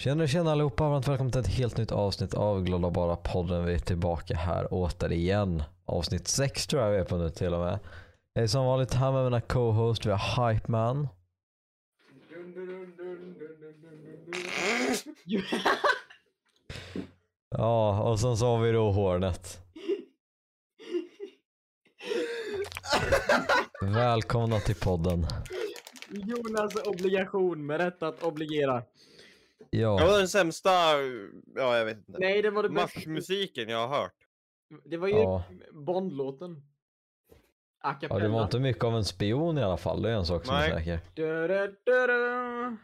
Tjena tjena allihopa, varmt välkommen till ett helt nytt avsnitt av Glada Bara podden. Vi är tillbaka här återigen. Avsnitt 6 tror jag vi är på nu till och med. Jag är som vanligt här med mina co-host, vi har Hypeman. Ja, och sen så har vi då Hornet. Välkomna till podden. Jonas obligation med rätt att obligera. Det Ja, var den sämsta, ja jag vet inte. Nej, det var det. Marschmusiken jag har hört. Det var ju Ja. Bondlåten. Ja, det var inte mycket av en spion i alla fall, det är en sak som är Nej. säker. Du, du, du, du.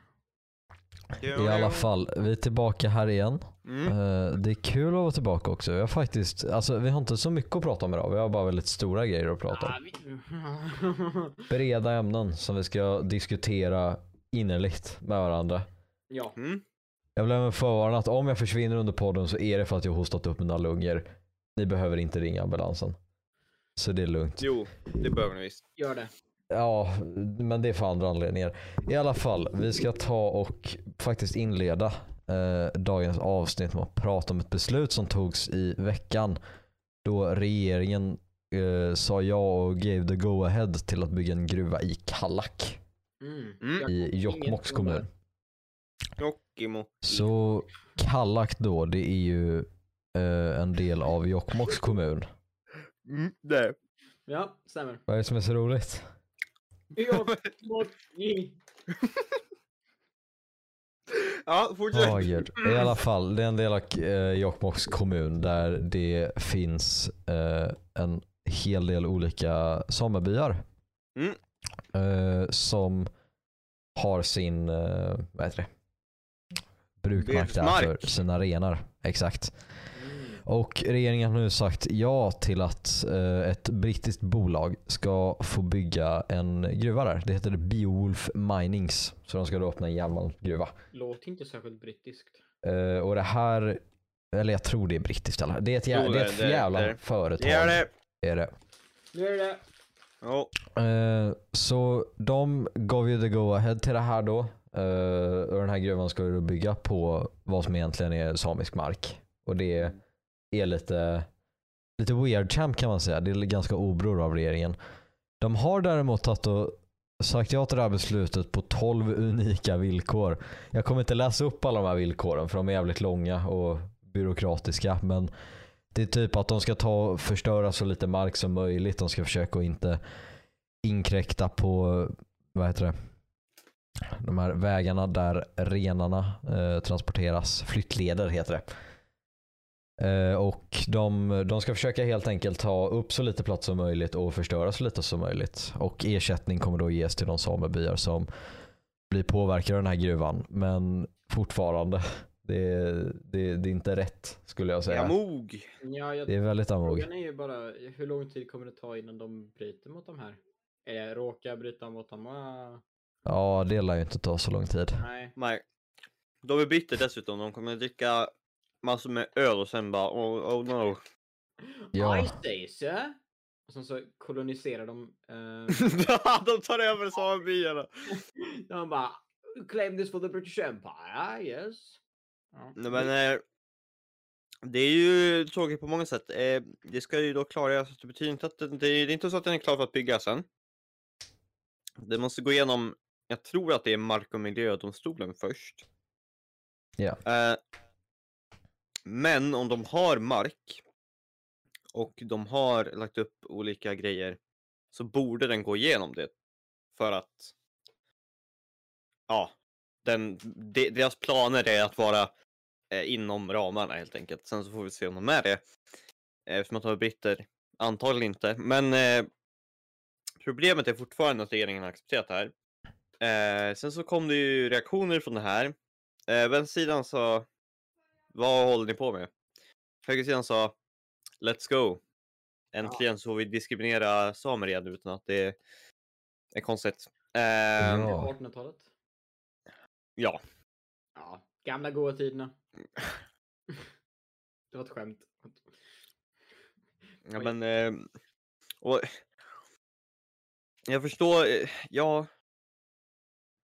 I alla fall, vi är tillbaka här igen. Mm. Eh, det är kul att vara tillbaka också. Vi har faktiskt, alltså vi har inte så mycket att prata om idag. Vi har bara väldigt stora grejer att prata om. Ah, Breda ämnen som vi ska diskutera innerligt med varandra. Ja. Mm. Jag vill även förvarna att om jag försvinner under podden så är det för att jag har hostat upp mina lungor. Ni behöver inte ringa ambulansen. Så det är lugnt. Jo, det behöver ni visst. Gör det. Ja, men det är för andra anledningar. I alla fall, vi ska ta och faktiskt inleda eh, dagens avsnitt med att prata om ett beslut som togs i veckan. Då regeringen eh, sa ja och gave the go ahead till att bygga en gruva i Kallak Mm. Mm. I Jokkmokks kommun. Jokkimo. Så Kallak då, det är ju eh, en del av Jokkmokks kommun. Mm. Det. Ja, stämmer. Vad är det som är så roligt? Jokkmokk. Ja, fortsätt. Ja, gud. I alla fall, det är en del av eh, Jokkmokks kommun där det finns eh, en hel del olika samebyar. Mm. Eh, som har sin, eh, vad heter det? Brukmark där för sina renar. Exakt. Och regeringen har nu sagt ja till att eh, ett brittiskt bolag ska få bygga en gruva där. Det heter Beowulf Minings. Så de ska då öppna en järnmalmsgruva. Låter inte särskilt brittiskt. Eh, och det här, eller jag tror det är brittiskt. Eller? Det är ett, jä- det är det- ett det- jävla det- företag. Det är det. Är det. Nu är det. Eh, så de gav ju the go ahead till det här då. Eh, och den här gruvan ska då bygga på vad som egentligen är samisk mark. Och det är lite, lite weird champ kan man säga. Det är ganska obror av regeringen. De har däremot tagit och sagt ja till det här beslutet på 12 unika villkor. Jag kommer inte läsa upp alla de här villkoren för de är jävligt långa och byråkratiska. Men det är typ att de ska ta och förstöra så lite mark som möjligt. De ska försöka att inte inkräkta på, vad heter det? De här vägarna där renarna eh, transporteras. Flyttleder heter det. Eh, och de, de ska försöka helt enkelt ta upp så lite plats som möjligt och förstöra så lite som möjligt. Och ersättning kommer då ges till de samebyar som blir påverkade av den här gruvan. Men fortfarande, det, det, det är inte rätt skulle jag säga. Jamog. Ja, jag... Det är väldigt amog. Frågan är ju bara hur lång tid kommer det ta innan de bryter mot de här? Eller råkar bryta mot dem? Ah, Ja, det lär ju inte ta så lång tid. nej. Nej. De är bitter dessutom. De kommer dricka massor med öl och sen bara oh, oh no. Ja. I say so. Och sen så koloniserar de. Eh, de tar över samebyarna. de bara claim this for the British Empire, yes. Ja. Nej, men eh, det är ju tråkigt på många sätt. Eh, det ska ju då klargöras att det betyder inte att den, det, är, det är inte så att den är klar för att bygga sen. Det måste gå igenom, jag tror att det är Mark och miljödomstolen först. Ja. Eh, men om de har mark och de har lagt upp olika grejer så borde den gå igenom det. För att ja, den, de, deras planer är att vara eh, inom ramarna helt enkelt. Sen så får vi se om de är det. Eh, Eftersom att de är britter. Antagligen inte. Men eh, problemet är fortfarande att regeringen har accepterat det här. Eh, sen så kom det ju reaktioner från det här. Eh, vänstersidan sa Vad håller ni på med? Högersidan sa Let's go. Äntligen så får vi diskriminera samer igen utan att det är konstigt. Eh, Ja. 1800-talet? ja. Ja, gamla goda tiderna. Det var ett skämt. Ja, men... Eh, och, jag förstår, eh, ja.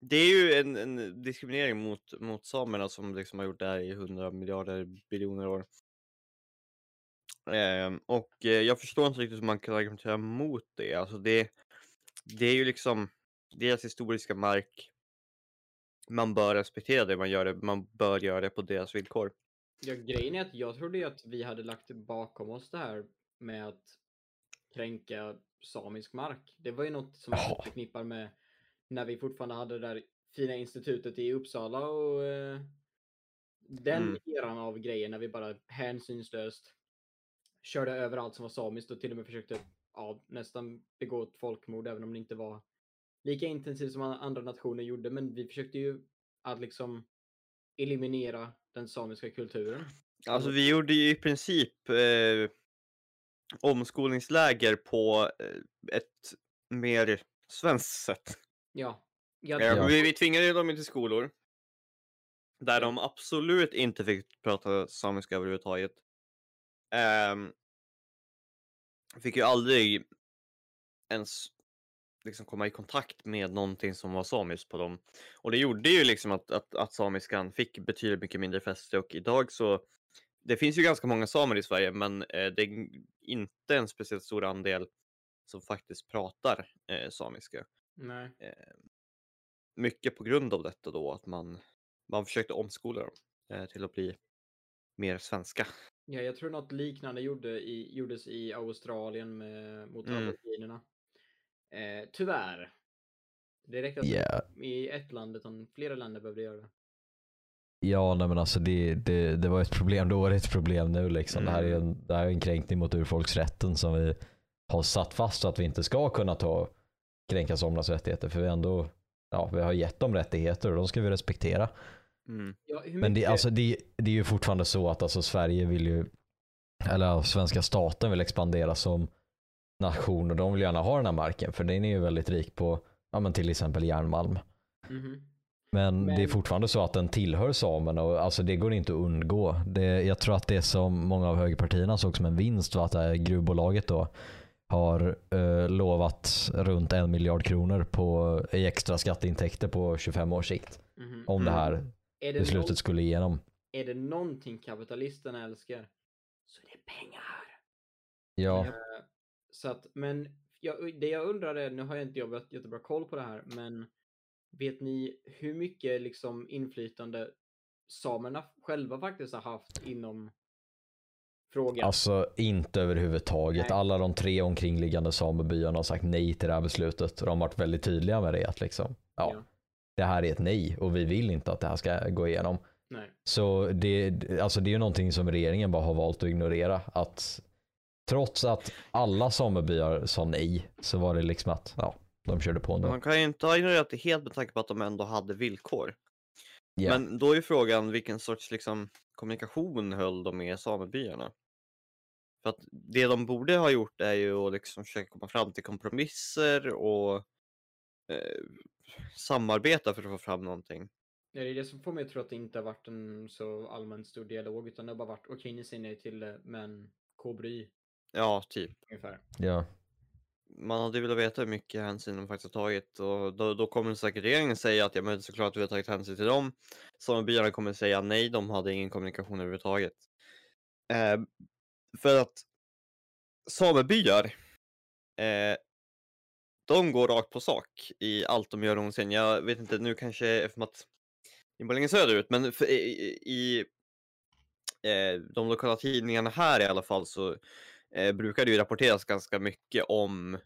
Det är ju en, en diskriminering mot, mot samerna som liksom har gjort det här i hundra miljarder biljoner år. Ehm, och eh, jag förstår inte riktigt hur man kan argumentera mot det. Alltså det, det är ju liksom deras historiska mark. Man bör respektera det man gör, det, man bör göra det på deras villkor. Ja, grejen är att jag trodde att vi hade lagt bakom oss det här med att kränka samisk mark. Det var ju något som Ja. jag förknippar med när vi fortfarande hade det där fina institutet i Uppsala och eh, den Mm. eran av grejer när vi bara hänsynslöst körde över allt som var samiskt och till och med försökte ja, nästan begå ett folkmord även om det inte var lika intensivt som andra nationer gjorde. Men vi försökte ju att liksom eliminera den samiska kulturen. Alltså vi gjorde ju i princip eh, omskolningsläger på eh, ett mer svenskt sätt. Ja. ja, Eh, Ja. Vi, vi tvingade dem till skolor. Där de absolut inte fick prata samiska överhuvudtaget. Um, fick ju aldrig ens liksom komma i kontakt med någonting som var samiskt på dem. Och det gjorde ju liksom att, att, att samiskan fick betydligt mycket mindre fäste och idag så det finns ju ganska många samer i Sverige men eh, det är inte en speciellt stor andel som faktiskt pratar eh, samiska Nej. mycket på grund av detta då att man, man försökte omskola dem eh, till att bli mer svenska. Ja, jag tror något liknande gjorde i, gjordes i Australien med, mot Mm. aboriginerna. Eh, tyvärr. Det räckte inte Yeah. i ett land utan flera länder behövde göra det. Ja, nej men alltså det, det, det var ett problem då och det är ett problem nu liksom. Det, här är Mm. en, det här är en kränkning mot urfolksrätten som vi har satt fast så att vi inte ska kunna ta kränka samernas rättigheter. För vi ändå, ja, vi har gett dem rättigheter och de ska vi respektera. Ja, hur Men det, alltså, det, det är ju fortfarande så att alltså, Sverige vill ju, eller ja, svenska staten vill expandera som nation och de vill gärna ha den här marken för den är ju väldigt rik på ja, men till exempel järnmalm. Mhm. Men, det är Men- fortfarande så att den tillhör samerna och alltså det går inte att undgå. Det, jag tror att det som många av högerpartierna såg som en vinst var att det här gruvbolaget då har eh, lovat runt en miljard kronor på, i extra skatteintäkter på 25 års sikt. Mhm. Om det Mm. här Är, det beslutet nå- skulle igenom. är det någonting kapitalisterna älskar så är det pengar. Ja, Eh, Så att, men jag, det jag undrar är, nu har jag inte jobbat jättebra koll på det här, men vet ni hur mycket liksom inflytande samerna själva faktiskt har haft inom frågan? alltså inte överhuvudtaget. Nej. Alla de tre omkringliggande samebyarna har sagt nej till det här beslutet och de har varit väldigt tydliga med det. Att liksom, ja, Ja. Det här är ett nej och vi vill inte att det här ska gå igenom. Nej. Så det, alltså det är ju någonting som regeringen bara har valt att ignorera. Att trots att alla samebyar sa nej så var det liksom att ja, de körde på ändå. Man kan ju inte ha ignorerat det helt med tanke på att de ändå hade villkor. Ja. Men då är ju frågan vilken sorts liksom, kommunikation höll de med samebyarna? För att det de borde ha gjort är ju att liksom försöka komma fram till kompromisser och eh, samarbeta för att få fram någonting. Det är det som får mig att tro att det inte har varit en så allmänt stor dialog, utan det har bara varit okej, ni säger nej till det, men K bry Ja, typ. ungefär. ja. Man hade velat veta hur mycket hänsyn de faktiskt har tagit och då, då kommer säkert regeringen säga att ja men såklart vi har tagit hänsyn till dem. Samebyarna kommer säga nej, de hade ingen kommunikation överhuvudtaget. Eh, för att samebyar, eh, de går rakt på sak i allt de gör någonsin. Jag vet inte, nu kanske eftersom att det är längre söderut, men för, i, i, eh, de lokala tidningarna här i alla fall så eh, brukar det ju rapporteras ganska mycket om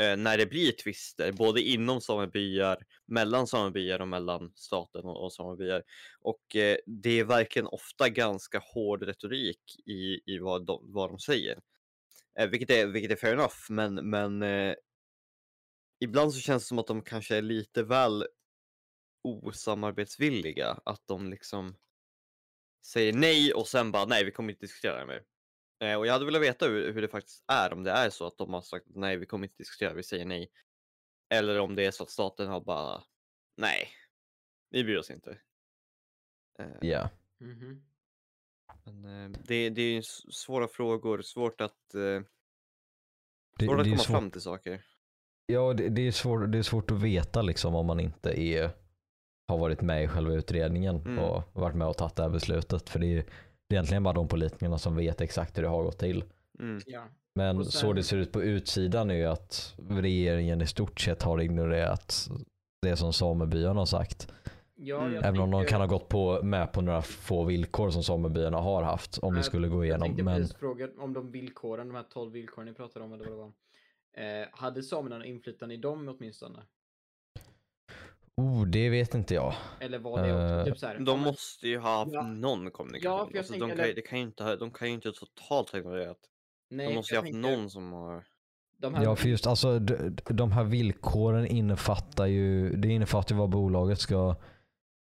Eh, när det blir tvister, både inom samebyar, mellan samebyar och mellan staten och, och samebyar. Och eh, det är verkligen ofta ganska hård retorik i, i vad, de, vad de säger. Eh, vilket, är, vilket är fair enough, men, men eh, ibland så känns det som att de kanske är lite väl osamarbetsvilliga. Att de liksom säger nej och sen bara nej, vi kommer inte diskutera det mer. Eh, och jag hade velat veta hur, hur det faktiskt är, om det är så att de har sagt nej, vi kommer inte diskutera, vi säger nej. Eller om det är så att staten har bara nej, vi bryr oss inte. Eh, ja. Mhm. men, eh, det, det är svåra frågor, svårt att, eh, Det, svårt att komma svårt, fram till saker. ja, det, det, är svårt, det är svårt att veta liksom om man inte är har varit med i själva utredningen Mm. och varit med och tagit det här beslutet. För det är, det är egentligen bara de politikerna som vet exakt hur det har gått till. Mm. Ja. Men Och så sen- det ser ut på utsidan är ju att regeringen i stort sett har ignorerat det som samebyarna har sagt. Ja, Mm. jag Även om de kan ha gått på, med på några få villkor som samebyarna har haft om det Nej, skulle gå Jag igenom. tänkte Men precis fråga om de villkoren, de här 12 villkoren ni pratade om eller vad det var. Eh, hade samerna inflytande i dem åtminstone? Oh, det vet inte jag. Eller var det Eh, också typ så här? ja, De måste ju ha haft Ja. någon kommunikation. Ja, för jag alltså, de, kan, ju- eller- kan ju inte, de kan ju inte totalt ha ignorerat. Nej, De måste ju ha haft tänker, någon som har... De här, Ja, för just alltså de, de här villkoren innefattar ju, det innefattar ju vad bolaget ska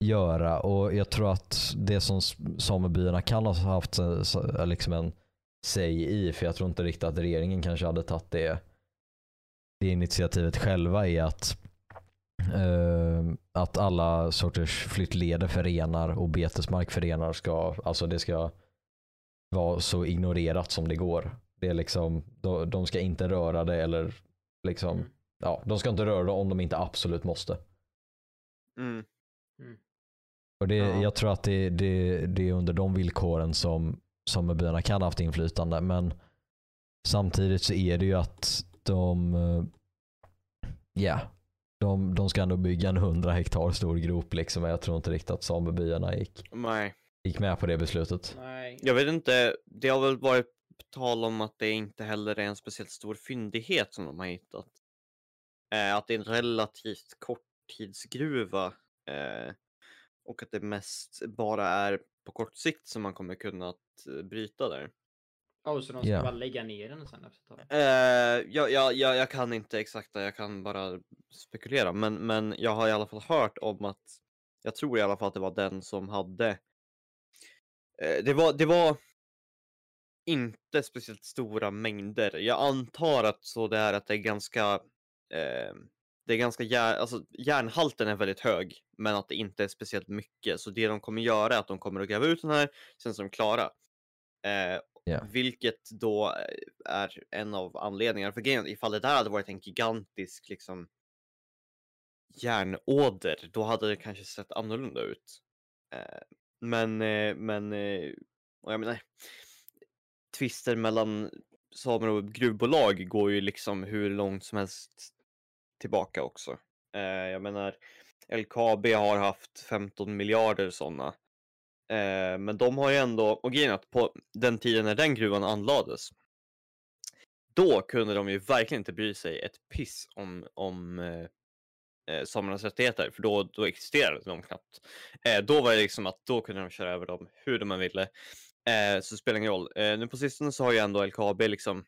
göra och jag tror att det som samebyarna kan ha haft så- så- liksom en säg i, för jag tror inte riktigt att regeringen kanske hade tagit det, det initiativet själva i att eh, att alla sorters flyttleder för renar och betesmark för renar ska, alltså det ska vara så ignorerat som det går. Det är liksom, de, de ska inte röra det eller liksom, Mm. ja, de ska inte röra det om de inte absolut måste. Mm. Och det, Ja. Jag tror att det, det, det är under de villkoren som samebyarna kan ha haft inflytande. Men samtidigt så är det ju att de, eh, ja, de, de ska ändå bygga en 100 hektar stor grop liksom. Jag tror inte riktigt att samebyarna gick, Nej. gick med på det beslutet. Nej. Jag vet inte, det har väl varit tal om att det inte heller är en speciellt stor fyndighet som de har hittat. Eh, att det är en relativt korttidsgruva eh, och att det mest bara är på kort sikt som man kommer kunna att, bryta där. Oh, så de ska Ja. bara lägga ner den sen efter ett tag? Eh, jag, jag, jag, jag kan inte exakta, jag kan bara spekulera. Men, men jag har i alla fall hört om att, jag tror i alla fall att det var den som hade, eh, det, var, det var inte speciellt stora mängder. Jag antar att så det är att det är ganska, eh, det är ganska järn, alltså järnhalten är väldigt hög, men att det inte är speciellt mycket. Så det de kommer göra är att de kommer att gräva ut den här, sen så är de klara. Eh, Yeah. Vilket då eh, är en av anledningarna. För grejen, är, ifall det där hade varit en gigantisk liksom järnåder, då hade det kanske sett annorlunda ut. Eh, men, eh, men, eh, och jag menar, tvister mellan samer och gruvbolag går ju liksom hur långt som helst tillbaka också. Eh, jag menar, LKAB har haft 15 miljarder sådana. Eh, men de har ju ändå, och grejen är att på den tiden när den gruvan anlades, då kunde de ju verkligen inte bry sig ett piss om, om eh, eh samernas rättigheter, för då, då existerade de knappt. Eh, då var det liksom att då kunde de köra över dem hur de än ville. Eh, så det spelar ingen roll. Eh, nu på sistone så har ju ändå LKAB liksom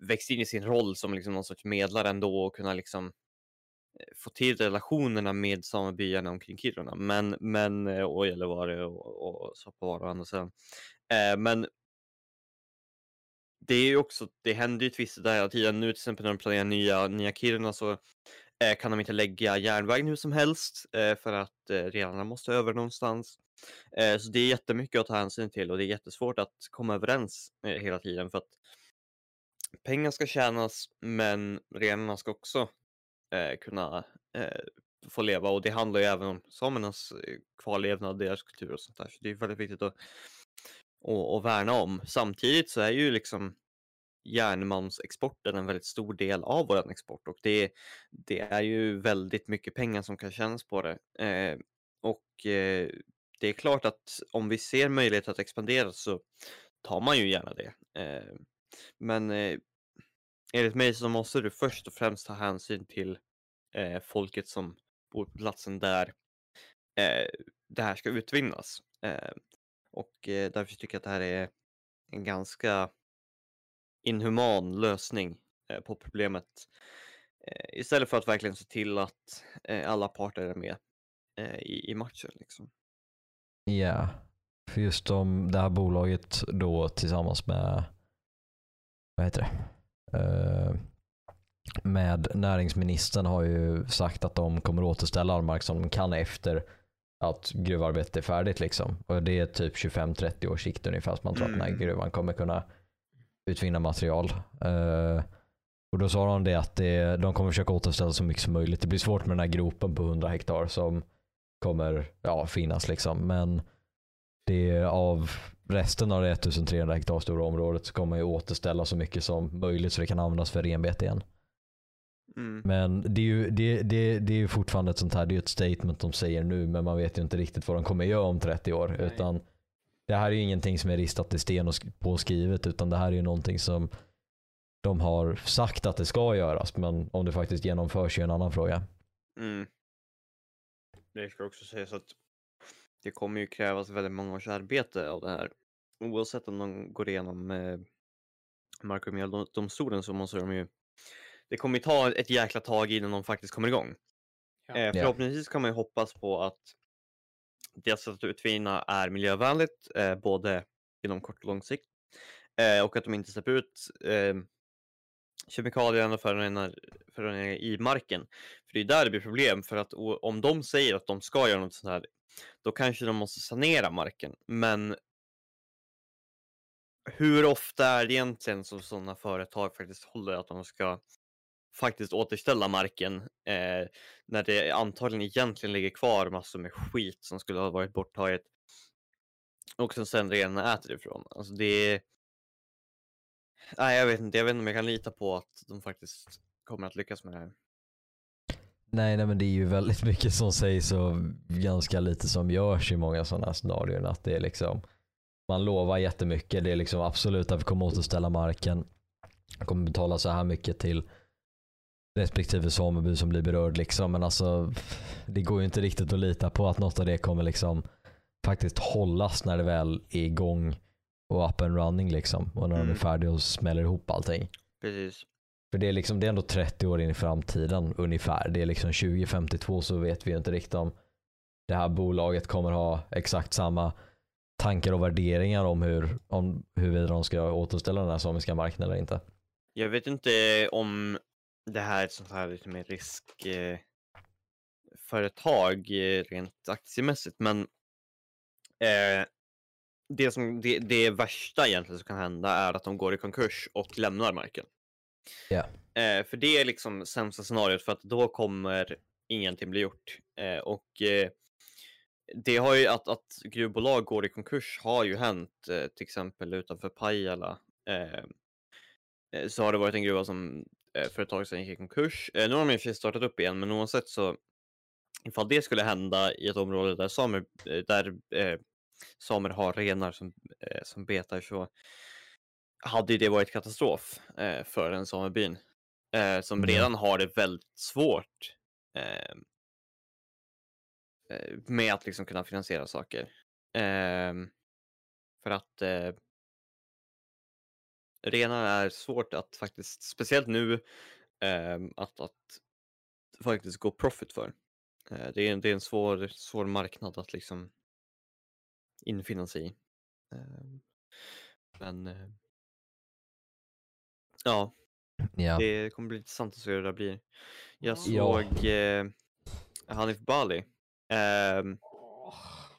växt in i sin roll som liksom någon sorts medlare ändå och kunna liksom få till relationerna med samebyarna omkring Kiruna. Men, men eh, och Gällivare och, och Svappavaara och andra sidan. Eh, men det är ju också, det händer ju tvister där hela tiden. Nu till exempel när de planerar nya, nya Kiruna så eh, kan de inte lägga järnvägen hur som helst eh, för att eh, renarna måste över någonstans. Eh, så det är jättemycket att ta hänsyn till och det är jättesvårt att komma överens eh, hela tiden för att pengar ska tjänas men renarna ska också eh, kunna eh, få leva och det handlar ju även om samernas eh, kvarlevnad, deras kultur och sånt där. Så det är väldigt viktigt att, att, att värna om. Samtidigt så är ju liksom järnmalmsexporten en väldigt stor del av vår export och det, det är ju väldigt mycket pengar som kan tjänas på det. Eh, och eh, det är klart att om vi ser möjlighet att expandera så tar man ju gärna det. Eh, men eh, enligt mig så måste du först och främst ta hänsyn till eh, folket som bor på platsen där eh, det här ska utvinnas. Eh, och eh, därför tycker jag att det här är en ganska inhuman lösning eh, på problemet. Eh, istället för att verkligen se till att eh, alla parter är med eh, i, i matchen. Liksom. Ja, för just om det här bolaget då tillsammans med, vad heter det, Uh, med näringsministern har ju sagt att de kommer återställa all mark som de kan efter att gruvarbetet är färdigt liksom. Och det är typ 25-30 års sikt ungefär som man tror att den här Mm. gruvan kommer kunna utvinna material. Eh, Och då sa de det att det, de kommer försöka återställa så mycket som möjligt. Det blir svårt med den här gropen på 100 hektar som kommer ja, finnas liksom. Men det av resten av det 1300 hektar stora området så kommer man ju återställa så mycket som möjligt så det kan användas för renbete igen. Mm. Men det är ju det, det, det är fortfarande ett sånt här, det är ett statement de säger nu men man vet ju inte riktigt vad de kommer göra om 30 år. Nej. Utan det här är ju ingenting som är ristat i sten och sk- påskrivet utan det här är ju någonting som de har sagt att det ska göras men om det faktiskt genomförs är en annan fråga. Mm. Det ska också sägas att det kommer ju krävas väldigt många års arbete av det här. Oavsett om de går igenom eh, mark och miljödomstolen så måste de ju det kommer ju ta ett jäkla tag innan de faktiskt kommer igång. Ja. Eh, förhoppningsvis kan man ju hoppas på att sätt att utvinna är miljövänligt, eh, både inom kort och lång sikt. Eh, och att de inte släpper ut eh, kemikalier och föroreningar, föroreningar i marken. För det är där det blir problem, för att om de säger att de ska göra något sånt här, då kanske de måste sanera marken. Men hur ofta är det egentligen som sådana företag faktiskt håller att de ska faktiskt återställa marken eh, när det antagligen egentligen ligger kvar massor med skit som skulle ha varit borttaget och som sen renarna äter ifrån. Alltså det är... Nej, jag vet inte. Jag vet inte om jag kan lita på att de faktiskt kommer att lyckas med det här. Nej, nej men det är ju väldigt mycket som sägs och ganska lite som görs i många sådana här scenarion. Att det är liksom, man lovar jättemycket. Det är liksom absolut att vi kommer återställa marken. Jag kommer betala så här mycket till respektive sameby som blir berörd liksom. Men alltså det går ju inte riktigt att lita på att något av det kommer liksom faktiskt hållas när det väl är igång och up and running liksom. Och när de är Mm. färdiga och smäller ihop allting. Precis. För det är, liksom, det är ändå 30 år in i framtiden ungefär. Det är liksom 2052 så vet vi ju inte riktigt om det här bolaget kommer ha exakt samma tankar och värderingar om hur om huruvida de ska återställa den här samiska marken eller inte. Jag vet inte om det här är ett sånt här lite mer risk eh, rent aktiemässigt, men eh, det, som, det, det värsta egentligen som kan hända är att de går i konkurs och lämnar marken. Ja. Eh, för det är liksom sämsta scenariot för att då kommer ingenting bli gjort. Eh, och eh, det har ju att, att gruvbolag går i konkurs har ju hänt, eh, till exempel utanför Pajala. Eh, eh, så har det varit en gruva som för ett tag sedan gick i konkurs. Eh, nu har de i och för sig startat upp igen, men oavsett så ifall det skulle hända i ett område där samer, eh, där, eh, samer har renar som, eh, som betar så hade ju det varit katastrof eh, för en samebyn eh, som Ja. redan har det väldigt svårt eh, eh, med att liksom kunna finansiera saker. Ehm, för att eh, renar är svårt att faktiskt, speciellt nu, ehm, att, att faktiskt gå profit för. Eh, det, är, det är en svår, svår marknad att liksom infinna sig i. Ehm, men eh, ja, Ja. det kommer bli intressant att se hur det där blir. Jag Ja. såg eh, Hanif Bali. Ehm,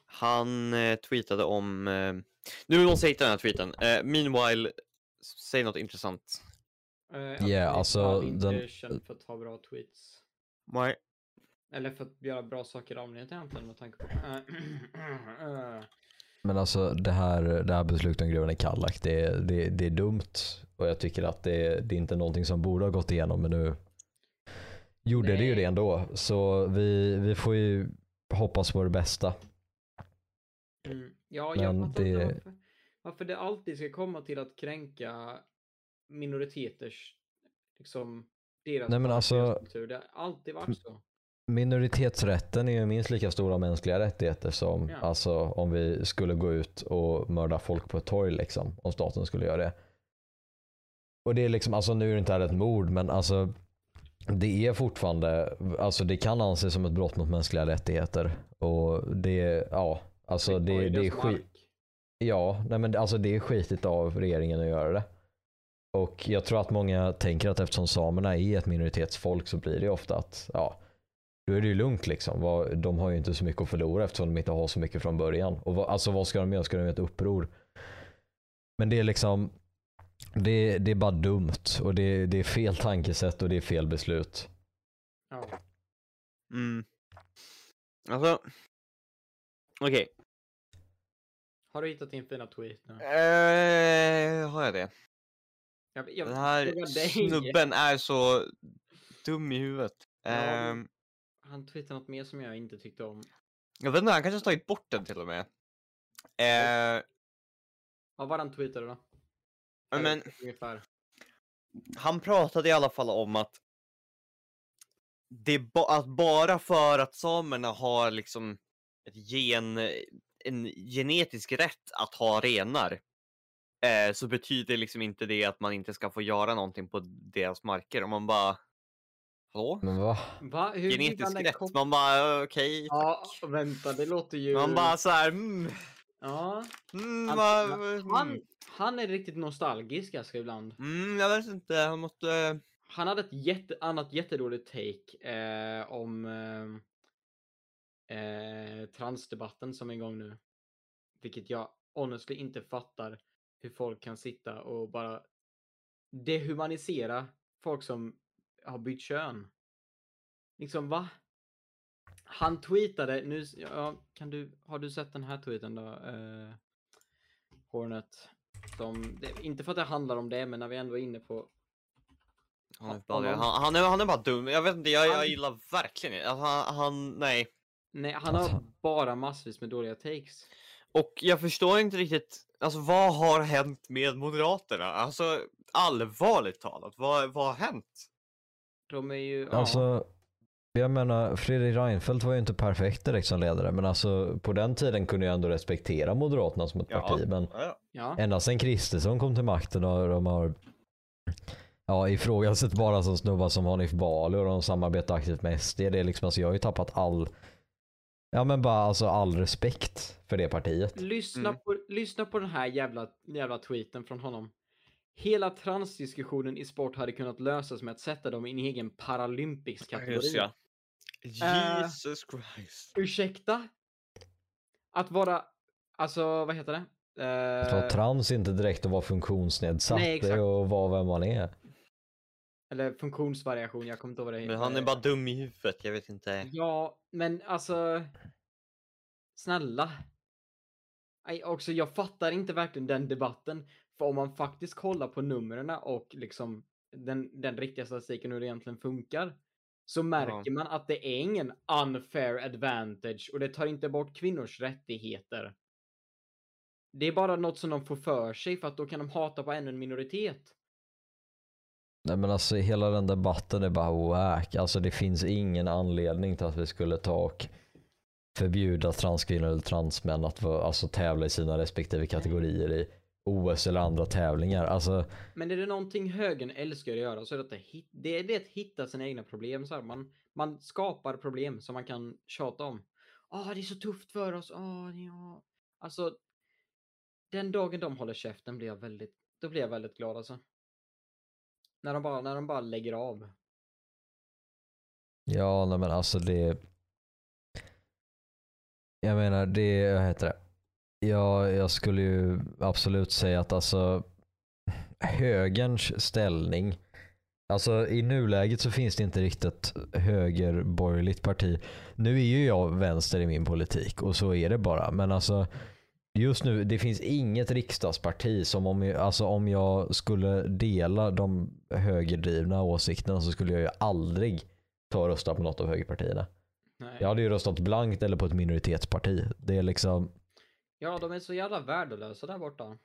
han eh, tweetade om... Eh, nu måste jag hitta den här tweeten. Eh, meanwhile, säg något intressant. Uh, Ja, alltså, inte den- känd för att ha bra tweets. Nej. Eller för att göra bra saker i allmänhet egentligen med tanke på... Eh, Men alltså det här, det här beslutet om gruvan i Kallak, det, det, det är dumt. Och jag tycker att det, det är inte någonting som borde ha gått igenom men nu gjorde det ju Nej. det ändå. Så vi, vi får ju hoppas på det bästa. Mm. Ja, jag Men fattar det- inte varför, varför det alltid ska komma till att kränka minoriteters, liksom, deras, Nej, men alltså- deras kultur. Det har alltid varit så. Minoritetsrätten är ju minst lika stora mänskliga rättigheter som Ja. alltså, om vi skulle gå ut och mörda folk på ett torg liksom, om staten skulle göra det. Och det är liksom, alltså nu är det inte här ett mord men alltså det är fortfarande, alltså det kan anses som ett brott mot mänskliga rättigheter. Och det, ja, alltså det, Oj, det är skit. Ja, nej men det- alltså det är skitigt av regeringen att göra det. Och jag tror att många tänker att eftersom samerna är ett minoritetsfolk så blir det ofta att, ja, då är det ju lugnt liksom. De har ju inte så mycket att förlora eftersom de inte har så mycket från början. Och vad, alltså vad ska de göra? Ska de göra ett uppror? Men det är liksom, det, det är bara dumt och det, det är fel tankesätt och det är fel beslut. Ja. Mm. Alltså. Okej. Har du hittat din fina tweet nu? Eh, har jag det? Jag, jag Den här snubben är så dum i huvudet. Ja, Ehm, Han twittrade något mer som jag inte tyckte om. jag vet inte, han kanske har tagit bort den till och med. Eh, Vad var han tweetade då? men Ungefär. han pratade i alla fall om att det ba- att bara för att samerna har liksom ett gen, en genetisk rätt att ha renar eh, så betyder liksom inte det att man inte ska få göra någonting på deras marker. Och man bara, hallå? Men va? Va? Hur Genetisk han rätt? kop- Man bara, okej. Ja, vänta, det låter ju... Man bara så här, mm, Ja. mm, Han, vad- han, mm, han är riktigt nostalgisk ganska ibland. mm, jag vet inte, han måste... Han hade ett jätte, annat jättedåligt take eh, om eh, eh, transdebatten som är igång nu. Vilket jag honestly inte fattar hur folk kan sitta och bara dehumanisera folk som har bytt kön. Liksom va? Han tweetade, nu, ja, kan du, har du sett den här tweeten då? Eh, Hornet. Som, det, inte för att det handlar om det, men när vi ändå är inne på Han är, bara, han, han, är, han är bara dum. Jag vet inte, jag, jag gillar verkligen inte- alltså, han, han, nej. Nej, han Alltså- har bara massvis med dåliga takes. Och jag förstår inte riktigt, alltså vad har hänt med Moderaterna? Alltså allvarligt talat, vad, vad har hänt? De är ju... ja. Alltså, jag menar Fredrik Reinfeldt var ju inte perfekt direkt som ledare men alltså på den tiden kunde jag ändå respektera Moderaterna som ett parti. Men ja. ja. ända sedan Kristersson kom till makten och de har ja, ifrågasatt bara som snubbar som Hanif Bali och de samarbetar aktivt med SD. Det är liksom, alltså, jag har ju tappat all Ja men bara alltså all respekt för det partiet. Lyssna, Mm. på, lyssna på den här jävla, jävla tweeten från honom. Hela transdiskussionen i sport hade kunnat lösas med att sätta dem i en egen paralympisk kategori. Just ja. Eh, Jesus Christ. Ursäkta? Att vara, alltså vad heter det? Att vara Eh, trans är inte direkt att vara funktionsnedsatt. Nej, det är att vara vem man är. Eller funktionsvariation, jag kommer inte ihåg vad det Men han är heter. bara dum i huvudet, jag vet inte. Ja, men alltså. Snälla. Nej, också, jag fattar inte verkligen den debatten. För om man faktiskt kollar på numren och liksom den, den riktiga statistiken hur det egentligen funkar. Så märker man att det är ingen unfair advantage och det tar inte bort kvinnors rättigheter. Det är bara något som de får för sig för att då kan de hata på ännu en minoritet. Nej men alltså hela den debatten är bara wack. Alltså det finns ingen anledning till att vi skulle ta och förbjuda transkvinnor eller transmän att få, alltså, tävla i sina respektive kategorier i OS eller andra tävlingar. Alltså Men är det någonting högern älskar att göra så är det att hit- det är det att hitta sina egna problem. Så här. Man, man skapar problem som man kan tjata om. Åh, det är så tufft för oss. Åh, ja. Alltså, den dagen de håller käften blir jag väldigt, då blir jag väldigt glad alltså. När de bara, när de bara lägger av. ja nej men alltså det. Jag menar det, vad heter det? Ja, jag skulle ju absolut säga att alltså högerns ställning Alltså i nuläget så finns det inte riktigt högerborgerligt parti. Nu är ju jag vänster i min politik och så är det bara. Men alltså just nu, det finns inget riksdagsparti som om jag, alltså om jag skulle dela de högerdrivna åsikterna så skulle jag ju aldrig ta och rösta på något av högerpartierna. Nej. Jag hade ju röstat blankt eller på ett minoritetsparti. Det är liksom, Ja, de är så jävla värdelösa där borta.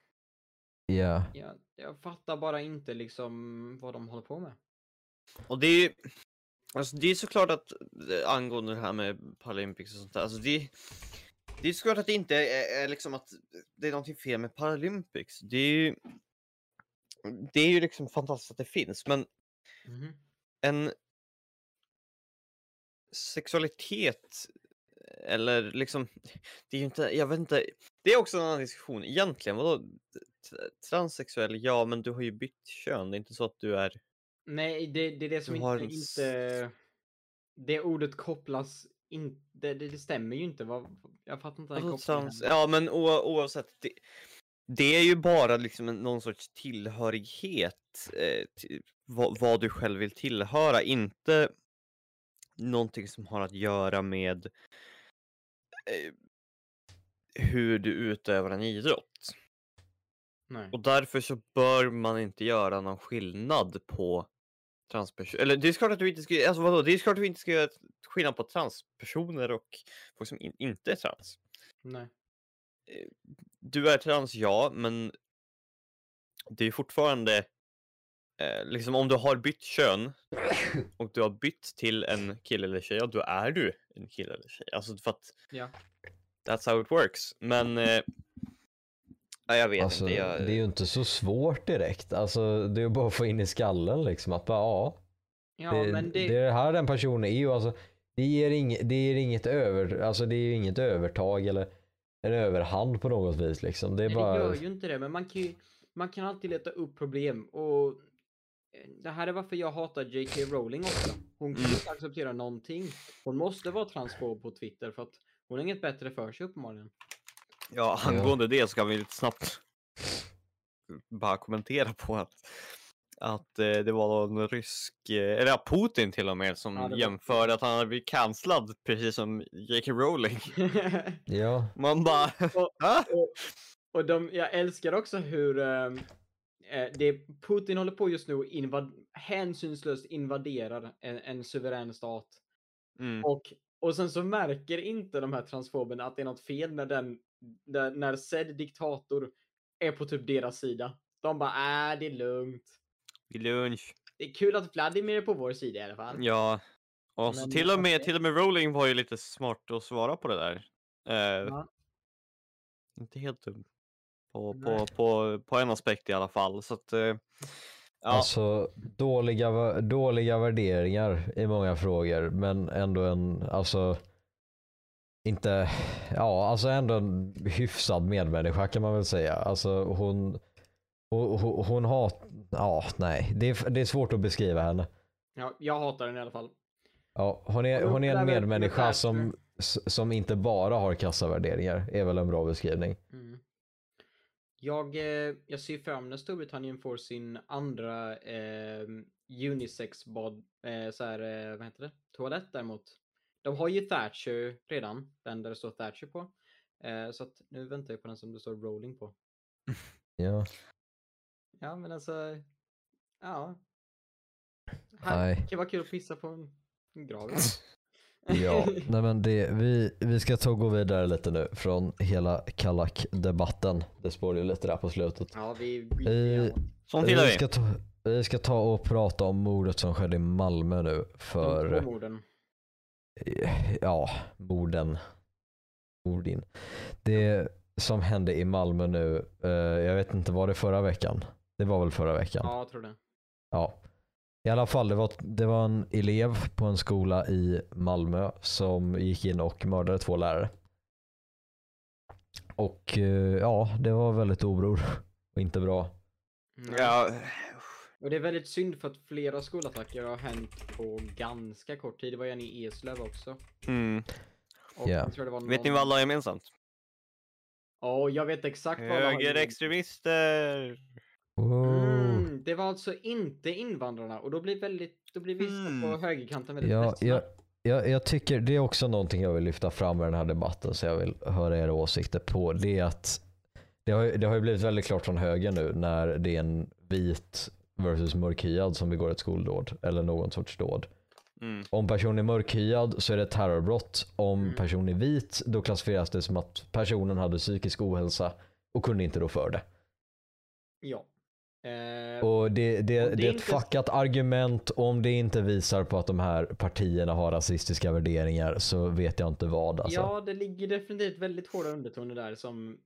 ja. Jag, jag fattar bara inte liksom vad de håller på med. Och det är ju, alltså det är såklart att eh, angående det här med Paralympics och sånt där, alltså det, det är såklart att det inte är, är liksom att det är någonting fel med Paralympics. Det är ju, det är ju liksom fantastiskt att det finns, men Mhm. en sexualitet eller liksom, det är ju inte, jag vet inte, det är också en annan diskussion egentligen. Vadå? Transsexuell, ja men du har ju bytt kön, det är inte så att du är Nej, det, det är det som inte, har inte... Det ordet kopplas inte... Det, det stämmer ju inte. Vad, jag fattar inte den Alltså, kopplingen. ja men o, oavsett, det, det är ju bara liksom någon sorts tillhörighet, eh, till, vad, vad du själv vill tillhöra, inte någonting som har att göra med eh, hur du utövar en idrott. Nej. Och därför så bör man inte göra någon skillnad på transpersoner. Eller det är klart att du inte ska, alltså vadå, det är klart att du inte ska göra skillnad på transpersoner och folk som in, inte är trans. Nej. Du är trans, ja, men det är fortfarande eh, liksom om du har bytt kön och du har bytt till en kille eller tjej, ja då är du en kille eller tjej. Alltså för att Ja. that's how it works. Men eh, ja, jag vet Alltså, inte. Jag, Det är ju inte så svårt direkt. Alltså, det är bara att få in i skallen liksom att bara ja. Ja, det, men det... det är här den personen är ju. Alltså, det, ger inget, det ger inget över, alltså det är ju inget övertag eller en överhand på något vis liksom. Det är Nej, bara... det gör ju inte det, men man kan ju, man kan alltid leta upp problem och eh, det här är varför jag hatar J.K. Rowling också. Hon kan Mm. inte acceptera någonting. Hon måste vara transfob på Twitter för att hon har inget bättre för sig uppenbarligen. Ja, angående det så kan vi lite snabbt bara kommentera på att, att eh, det var någon rysk, eh, eller Putin till och med, som Ja, var- jämförde att han hade blivit cancellad precis som J.K. Rowling. Ja, Man bara, Och- "Va?" och de, jag älskar också hur eh, det Putin håller på just nu och invad, hänsynslöst invaderar en, en suverän stat. Mm. Och, och sen så märker inte de här transfoberna att det är något fel när den, när, när sedd diktator är på typ deras sida. De bara, äh, det är lugnt. Vid lunch. Det är kul att Vladimir är på vår sida i alla fall. Ja. Och så Men, till och med, till och med Rowling var ju lite smart att svara på det där. Eh, Ja. Inte helt dum. På, på, på, på en aspekt i alla fall. Så att, eh, ja. alltså dåliga, dåliga värderingar i många frågor men ändå en, alltså inte, ja alltså ändå en hyfsad medmänniska kan man väl säga. Alltså hon, hon, hon, hon har, ja nej, det är, det är svårt att beskriva henne. Ja, jag hatar den i alla fall. Ja, hon är, hon är en medmänniska som, som inte bara har kassa värderingar, är väl en bra beskrivning. Mm. Jag, eh, jag ser fram när Storbritannien får sin andra eh, unisex bad, eh, så här, eh, vad heter det? Toalett däremot. De har ju Thatcher redan, den där det står Thatcher på. Eh, så att nu väntar jag på den som det står Rolling på. Ja. Ja, men alltså, ja. Här. Det kan vara kul att pissa på en grav. Ja, nej men det, vi, vi ska ta och gå vidare lite nu från hela Kallak-debatten. Det spår ju lite där på slutet. ja, vi... Vi Sånt gillar Vi ska, ta, vi ska ta och prata om mordet som skedde i Malmö nu de två för, morden. ja, morden. Mordin. Det som hände i Malmö nu, eh, jag vet inte, var det förra veckan? Det var väl förra veckan? Ja, jag tror det. Ja. I alla fall, det var, det var en elev på en skola i Malmö som gick in och mördade två lärare. Och eh, ja, det var väldigt obror och inte bra. Mm. Ja, Och det är väldigt synd för att flera skolattacker har hänt på ganska kort tid. Det var en i Eslöv också. mm. Och Ja. jag tror det var Vet ni någon- vad alla har gemensamt? Ja, jag vet exakt vad alla har gemensamt. Högerextremister! Mm, det var alltså inte invandrarna och då blir, väldigt, då blir vissa Mm. på högerkanten väldigt Ja, ledsna. jag, jag, jag tycker det är också någonting jag vill lyfta fram i den här debatten så jag vill höra era åsikter på. Det är att det har, ju- det har ju blivit väldigt klart från höger nu när det är en vit versus mörkhyad som begår ett skoldåd eller någon sorts dåd. Mm. Om person är mörkhyad så är det ett terrorbrott. Om Mm. person är vit då klassificeras det som att personen hade psykisk ohälsa och kunde inte då för det. Ja. Eh, Och det, det, det är ett inte- fuckat argument om det inte visar på att de här partierna har rasistiska värderingar så vet jag inte vad alltså. Ja, det ligger definitivt väldigt hårda undertoner där som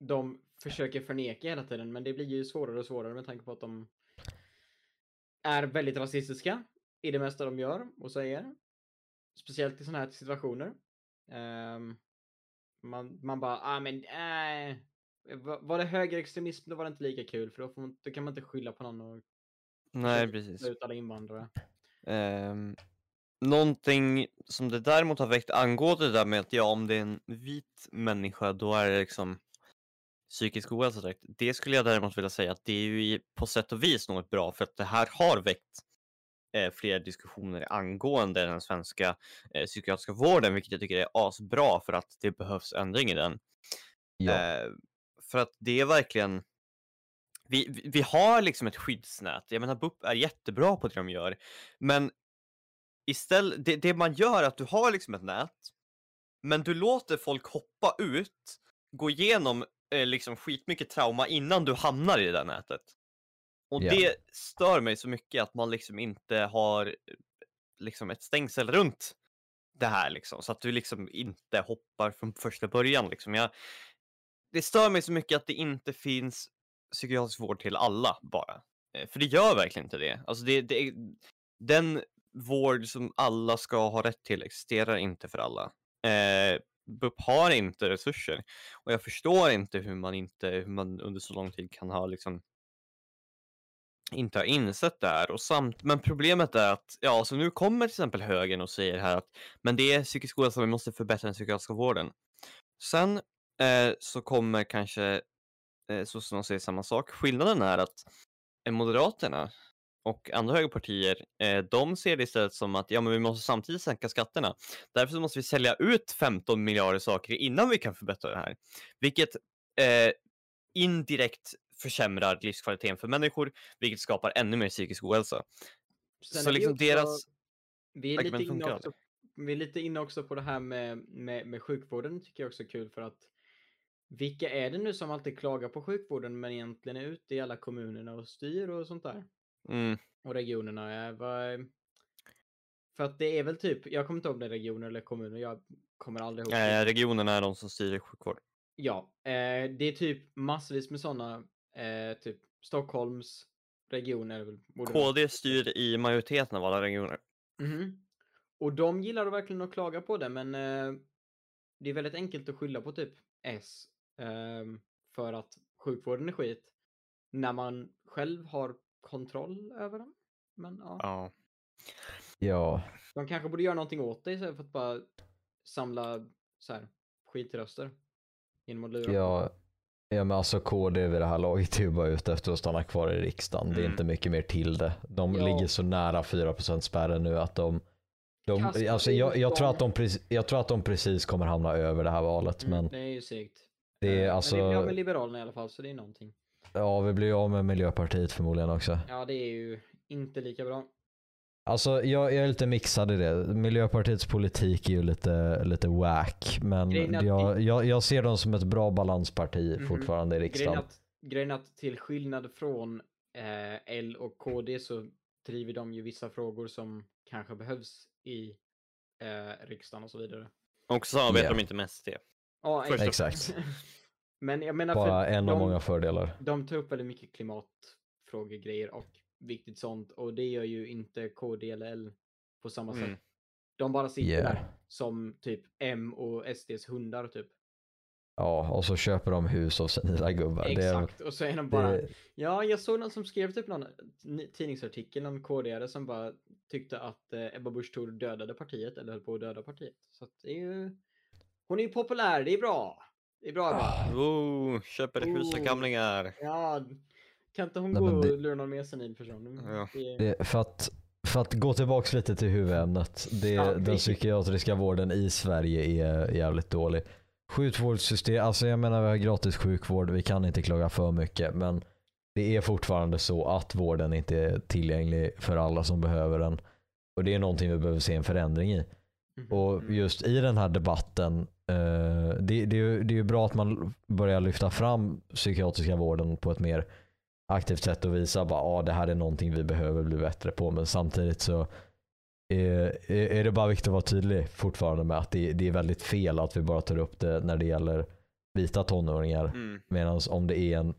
de försöker förneka hela tiden, men det blir ju svårare och svårare med tanke på att de är väldigt rasistiska i det mesta de gör och säger. Speciellt i sådana här situationer. Ehm, man, man bara, ah men, äh, var det högerextremism då var det inte lika kul för då, får man, då kan man inte skylla på någon och Nej, precis. ut alla invandrare. Um, någonting som det däremot har väckt angående det där med att ja, om det är en vit människa då är det liksom psykisk ohälsa direkt. Det skulle jag däremot vilja säga att det är ju på sätt och vis något bra för att det här har väckt eh, flera diskussioner angående den svenska eh, psykiatriska vården, vilket jag tycker är asbra för att det behövs ändring i den. Ja. Eh, för att det är verkligen vi, vi- har liksom ett skyddsnät. Jag menar BUP är jättebra på det de gör. Men istället, det, det man gör är att du har liksom ett nät. Men du låter folk hoppa ut, gå igenom eh, liksom skitmycket trauma innan du hamnar i det där nätet. Och Ja. det stör mig så mycket att man liksom inte har eh, liksom ett stängsel runt det här liksom. Så att du liksom inte hoppar från första början liksom. Jag, det stör mig så mycket att det inte finns psykiatrisk vård till alla bara. Eh, för det gör verkligen inte det. Alltså det, det den vård som alla ska ha rätt till existerar inte för alla. Eh, BUP har inte resurser och jag förstår inte hur man inte hur man under så lång tid kan ha liksom inte har insett det här. Och samt, men problemet är att ja, så nu kommer till exempel högern och säger här att men det är psykisk ohälsa, vi måste förbättra den psykiatriska vården. Sen eh, så kommer kanske eh, sossarna säger samma sak. Skillnaden är att eh, Moderaterna och andra högerpartier, eh, de ser det istället som att ja, men vi måste samtidigt sänka skatterna. Därför måste vi sälja ut 15 miljarder saker innan vi kan förbättra det här. Vilket indirekt försämrar livskvaliteten för människor, vilket skapar ännu mer psykisk ohälsa. Sen Så liksom också- deras Vi är, lite inne också, vi är lite inne också på det här med, med, med sjukvården, tycker jag också är kul för att vilka är det nu som alltid klagar på sjukvården men egentligen är ute i alla kommunerna och styr och sånt där? Mm, Och regionerna. Eh, vad, för att det är väl typ, jag kommer inte ihåg om det är regioner eller kommuner, jag kommer aldrig ihåg. eh, regionerna är de som styr sjukvård. Ja, eh, det är typ massvis med sådana, eh, typ Stockholms region är det väl. borde vara. KD styr i majoriteten av alla regioner. Mhm. Och de gillar verkligen att klaga på det, men eh, det är väldigt enkelt att skylla på typ S för att sjukvården är skit när man själv har kontroll över den. Men ja, Ja. ja. de kanske borde göra någonting åt det istället för att bara samla så här skitröster genom att lura. Ja, ja men alltså KD vid det här laget är ju bara ute efter att stanna kvar i riksdagen. Det är Mm. inte mycket mer till det. De Ja. ligger så nära 4% spärren nu att de, de alltså jag, jag, tror dem. att de precis, jag tror att de precis kommer hamna över det här valet. Mm, Men det är ju segt. Det är Eh, alltså, Men vi blir av med Liberalerna i alla fall, så det är någonting. ja vi blir av med Miljöpartiet förmodligen också. Ja, det är ju inte lika bra. Alltså jag, jag är lite mixad i det. Miljöpartiets politik är ju lite, lite wack. Men Grejen jag, jag, jag ser dem som ett bra balansparti Mhm. fortfarande i Grejen riksdagen. att, grejen att till skillnad från eh, L och KD så driver de ju vissa frågor som kanske behövs i eh, riksdagen och så vidare. Och så samarbetar Ja. de inte med SD. Ja, Först Exakt. Men jag menar, Bara en de, av många fördelar. de tar upp väldigt mycket klimatfrågor, grejer och viktigt sånt. Och det gör ju inte KD eller L på samma Mm. sätt. De bara sitter Yeah. där som typ M och SDs hundar typ. Ja, och så köper de hus av senila gubbar. Det, Exakt. Och så är de bara, det, Ja, jag såg någon som skrev typ någon ni- tidningsartikel, någon KD som bara tyckte att eh, Ebba Busch Thor dödade partiet, eller höll på att döda partiet. Så att det är ju... Hon är ju populär, det är bra. Det är bra Ebba. Oh, köper hus av Oh. gamlingar. Ja, kan inte hon Nej, gå det- och lura någon mer senil person? Ja. Det, det, för, att, för att gå tillbaks lite till huvudämnet. Det, Ja, den psykiatriska vården i Sverige är jävligt dålig. Sjukvårdssystem, alltså jag menar vi har gratis sjukvård, vi kan inte klaga för mycket men det är fortfarande så att vården inte är tillgänglig för alla som behöver den. Och det är någonting vi behöver se en förändring i. Mhm. Och just i den här debatten, eh, det, det, är ju- det är ju bra att man börjar lyfta fram psykiatriska vården på ett mer aktivt sätt och visa bara ah, det här är någonting vi behöver bli bättre på. Men samtidigt så är, är det bara viktigt att vara tydlig fortfarande med att det, det är väldigt fel att vi bara tar upp det när det gäller vita tonåringar. Mm. Medan om det är en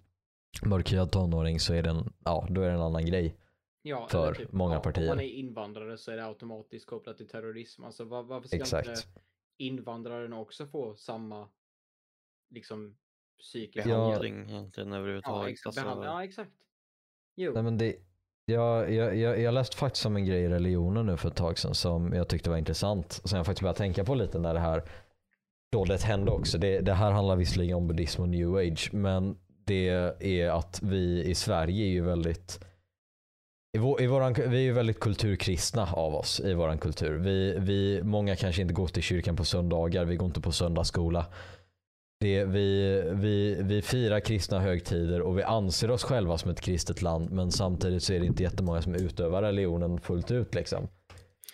mörkhyad tonåring så är det en, ja, då är det en annan grej. ja, för typ, många ja, partier. Om man är invandrare så är det automatiskt kopplat till terrorism. Alltså var, varför ska inte Exakt. Invandraren också få samma liksom psykiska Ja. Behandling egentligen Ja, överhuvudtaget. ex- alltså, behandling. ja, exakt. Jo. Nej, men det, jag, jag, jag, jag läste faktiskt om en grej i religionen nu för ett tag sedan som jag tyckte var intressant. Som jag faktiskt började tänka på lite när det här då det hände också. Det, det här handlar visserligen om buddhism och new age men det är att vi i Sverige är ju väldigt i vår, i våran, vi är ju väldigt kulturkristna av oss i våran kultur. Vi, vi, många kanske inte går till kyrkan på söndagar, vi går inte på söndagsskola. Det, vi, vi, vi firar kristna högtider och vi anser oss själva som ett kristet land men samtidigt så är det inte jättemånga som utövar religionen fullt ut. Liksom.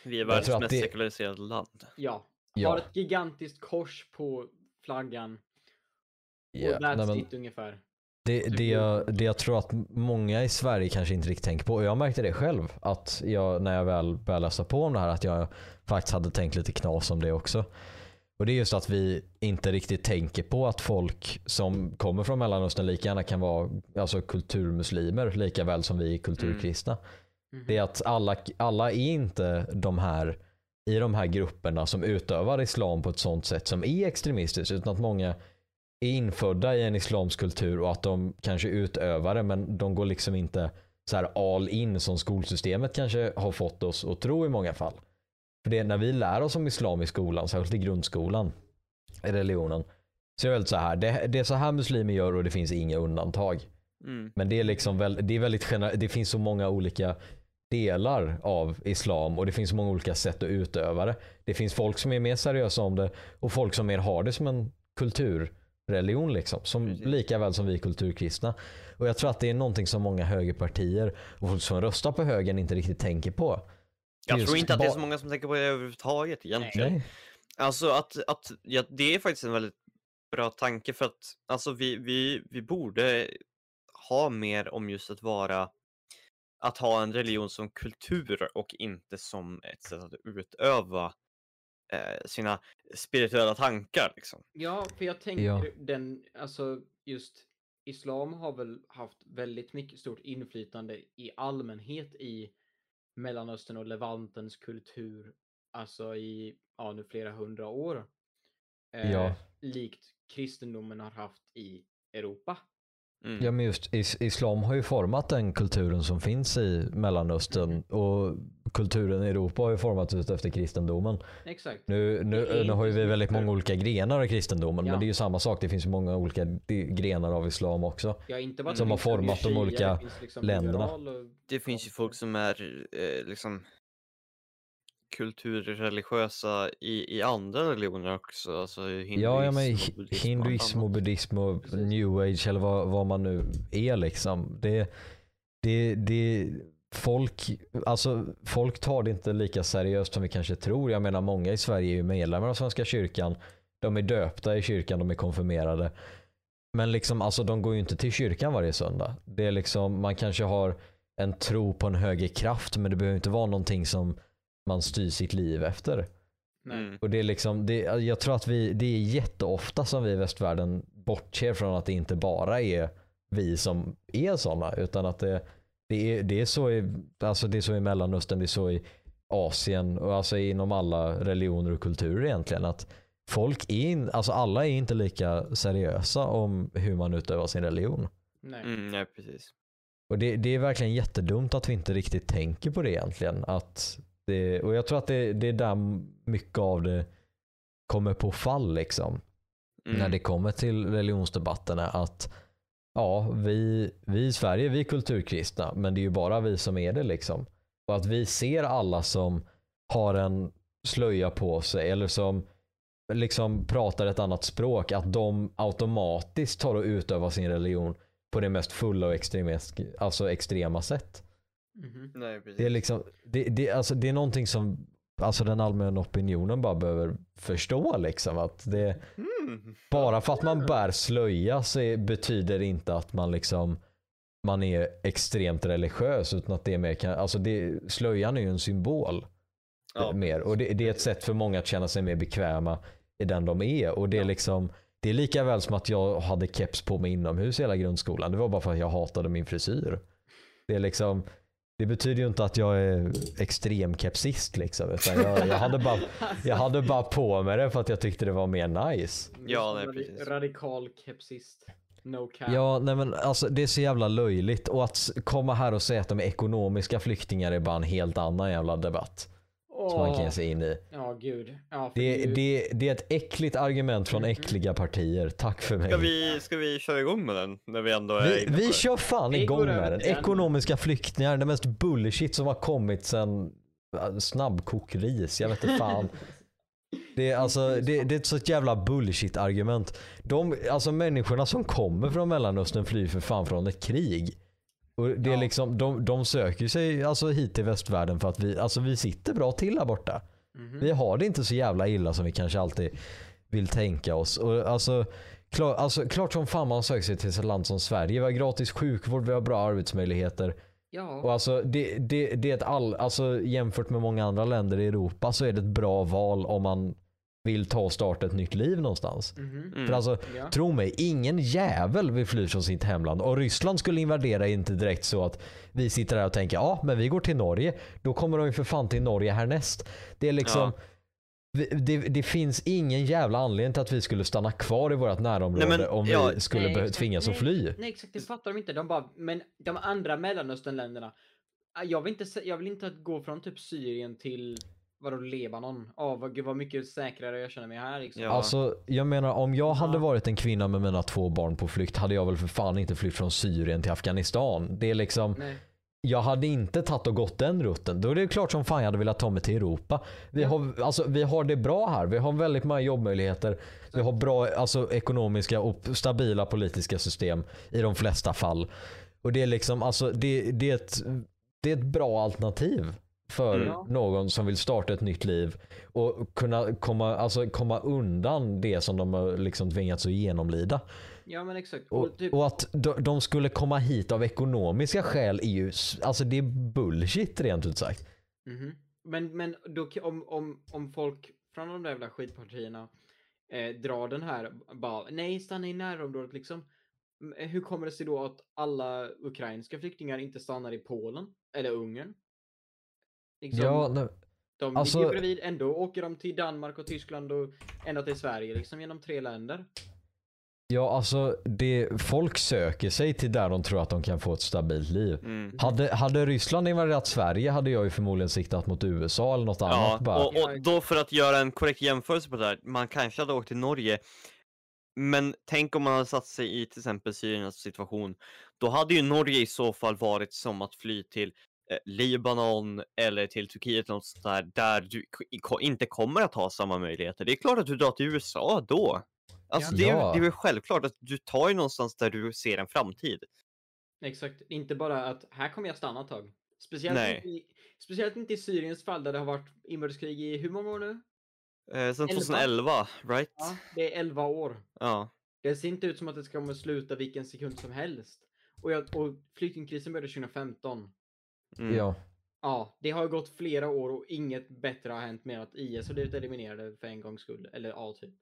Vi är världens mest det- sekulariserade land. Ja. Ja. Har ett gigantiskt kors på flaggan. Och that's nej, men- it ungefär. Det, det, jag. det jag tror att många i Sverige kanske inte riktigt tänker på, och jag märkte det själv, att jag, när jag väl började läsa på om det här, att jag faktiskt hade tänkt lite knas om det också. Och det är just att vi inte riktigt tänker på att folk som kommer från Mellanöstern lika gärna kan vara alltså, kulturmuslimer lika väl som vi är kulturkristna. Mhm. Det är att alla, alla är inte de här i de här grupperna som utövar islam på ett sånt sätt som är extremistiskt utan att många är infödda i en islamsk kultur och att de kanske utövar det men de går liksom inte så här all in som skolsystemet kanske har fått oss att tro i många fall. För det är när vi lär oss om islam i skolan, särskilt i grundskolan, i religionen, så är det väldigt så här, det, det är så här muslimer gör och det finns inga undantag. Mm. Men det är liksom väl, det är väldigt det finns så många olika delar av islam och det finns så många olika sätt att utöva det. Det finns folk som är mer seriösa om det och folk som mer har det som en kulturreligion liksom. Som, Precis. lika väl som vi kulturkristna. Och jag tror att det är någonting som många högerpartier och folk som röstar på högern inte riktigt tänker på. Jag tror inte att det är så många som tänker på det överhuvudtaget egentligen. Nej. Alltså att, att ja, det är faktiskt en väldigt bra tanke för att alltså vi, vi, vi borde ha mer om just att vara att ha en religion som kultur och inte som ett sätt att utöva sina spirituella tankar. Liksom. Ja, för jag tänker Ja. den, alltså just Islam har väl haft väldigt mycket stort inflytande i allmänhet i Mellanöstern och Levantens kultur, alltså i, ja nu flera hundra år. Eh, Ja. Likt kristendomen har haft i Europa. Mm. Ja men just is- islam har ju format den kulturen som finns i Mellanöstern och kulturen i Europa har ju formats ut efter kristendomen. Exakt. Nu, nu, nu har ju vi väldigt många olika grenar av kristendomen Ja. men det är ju samma sak. Det finns ju många olika grenar av islam också. Ja, inte bara Som har format de det olika liksom länderna. och- Det finns ju folk som är eh, liksom kulturreligiösa i, i andra religioner också. Alltså hinduism Ja, ja men buddhism hinduism och buddhism och Precis. new age eller vad, vad man nu är liksom. Det, det, det, folk, alltså, folk tar det inte lika seriöst som vi kanske tror. Jag menar många i Sverige är ju medlemmar av Svenska kyrkan. De är döpta i kyrkan, de är konfirmerade. Men liksom, alltså, de går ju inte till kyrkan varje söndag. Det är liksom, man kanske har en tro på en högre kraft men det behöver inte vara någonting som man styr sitt liv efter. Nej. Mm. Och det är liksom, det, jag tror att vi, det är jätteofta som vi i västvärlden bortser från att det inte bara är vi som är sådana utan att det, det, är, det, är, så i, alltså det är så i Mellanöstern, det är så i Asien och alltså inom alla religioner och kulturer egentligen. Att folk är, in, alltså alla är inte lika seriösa om hur man utövar sin religion. Nej. Mm, ja, precis. Och det, det är verkligen jättedumt att vi inte riktigt tänker på det egentligen. Att det, och jag tror att det, det är där mycket av det kommer på fall liksom. Mm. När det kommer till religionsdebatterna. Att ja, vi, vi i Sverige vi är kulturkristna men det är ju bara vi som är det liksom. Och att vi ser alla som har en slöja på sig eller som liksom pratar ett annat språk. Att de automatiskt tar och utövar sin religion på det mest fulla och extremist, alltså extrema sätt. Mhm. Nej, precis. Det är, liksom, det, det, alltså, det är någonting som alltså, den allmänna opinionen bara behöver förstå. Liksom, att det, Mm. bara för att man bär slöja så är, betyder det inte att man liksom man är extremt religiös utan att det är mer, kan- alltså det, slöjan är ju en symbol Ja, mer och det, det är ett sätt för många att känna sig mer bekväma i den de är och det är Ja. liksom det är lika väl som att jag hade keps på mig inomhus hela grundskolan. Det var bara för att jag hatade min frisyr. Det är liksom det betyder ju inte att jag är extrem kepsist liksom. Utan jag, jag, hade bara, jag hade bara på mig det för att jag tyckte det var mer nice. Ja, nej, precis. Radikal kepsist. No cap. Ja, nej men alltså det är så jävla löjligt. Och att komma här och säga att de är ekonomiska flyktingar är bara en helt annan jävla debatt. Åh, som man kan ge sig in i. Ja, gud. Ja, för Det, ju- det, det är ett äckligt argument från Mhm. äckliga partier. Tack för mig. Ska vi, ska vi köra igång med den när vi ändå är Vi, vi kör fan igång med den. den. Ekonomiska flyktingar, det mest bullshit som har kommit sen äh, snabbkokris. Jag vet inte fan. Det är, alltså, det, det är ett så jävla bullshit-argument. De, alltså människorna som kommer från Mellanöstern flyr för fan från ett krig. Och det är Ja. liksom, de, de söker sig alltså hit till västvärlden för att vi, alltså vi sitter bra till här borta. Mhm. Vi har det inte så jävla illa som vi kanske alltid vill tänka oss. Och alltså, klar, alltså, klart som fan man söker sig till ett land som Sverige. Vi har gratis sjukvård, vi har bra arbetsmöjligheter. Ja. Och alltså, det, det, det är ett all, alltså, jämfört med många andra länder i Europa så är det ett bra val om man vill ta och starta ett nytt liv någonstans. Mhm. Mm. För alltså, Ja. tro mig, ingen jävel vill fly från sitt hemland. Och Ryssland skulle invadera inte direkt så att vi sitter där och tänker ja men vi går till Norge. Då kommer de ju för fan till Norge härnäst. Det är liksom vi- det, det finns ingen jävla anledning till att vi skulle stanna kvar i vårt närområde Nej, men, om ja, vi skulle Nej, exakt. tvingas att Nej, fly. Nej exakt, det fattar de inte. De bara, men de andra Mellanösternländerna. ah, Jag vill inte, jag vill inte att gå från typ Syrien till vadå Libanon. Ja, vad, gud vad mycket säkrare jag känner mig här liksom. Ja. Alltså jag menar om jag hade varit en kvinna med mina två barn på flykt hade jag väl för fan inte flytt från Syrien till Afghanistan. Det är liksom Nej. jag hade inte tagit och gått den rutten. Då är det klart som fan jag hade velat ta mig till Europa. Vi, har, alltså, vi har det bra här. Vi har väldigt många jobbmöjligheter. Vi har bra alltså, ekonomiska och stabila politiska system i de flesta fall. Och det är liksom, alltså, det, det, är, ett, det är ett bra alternativ för Mm. någon som vill starta ett nytt liv och kunna komma, alltså, komma undan det som de har liksom tvingats att genomlida. Ja men exakt. Och, Och, typ, och att de, skulle komma hit av ekonomiska skäl är ju, alltså det är bullshit rent ut sagt. Mhm. Men, men då, om, om, om folk från de där jävla skitpartierna eh, drar den här, bara nej stanna i närområdet liksom. Hur kommer det sig då att alla ukrainska flyktingar inte stannar i Polen? Eller Ungern? Liksom, Ja, nej, de alltså- ligger bredvid, ändå åker de till Danmark och Tyskland och ända till Sverige liksom genom tre länder. ja alltså det, folk söker sig till där de tror att de kan få ett stabilt liv. Mm. Hade, hade Ryssland invaderat Sverige hade jag ju förmodligen siktat mot USA eller något Ja, annat bara. och, och då för att göra en korrekt jämförelse på det här, man kanske hade åkt till Norge, men tänk om man hade satt sig i till exempel Syriens situation, då hade ju Norge i så fall varit som att fly till Libanon eller till Turkiet något sånt där, där du inte kommer att ha samma möjligheter. Det är klart att du drar till USA då. Alltså Ja. det, är, det är väl självklart att du tar ju någonstans där du ser en framtid. Exakt, inte bara att här kommer jag stanna ett tag. Speciellt Nej. inte, i, speciellt inte i Syriens fall där det har varit inbördeskrig i hur många år nu? Eh, sen Elva. 2011, right? Ja, det är 11 år. Ja. Det ser inte ut som att det ska sluta vilken sekund som helst. Och, jag, och flyktingkrisen började 2015. Mm. Ja. Ja, det har gått flera år och inget bättre har hänt mer att IS har blivit eliminerade för en gångs skull. Eller ja, typ.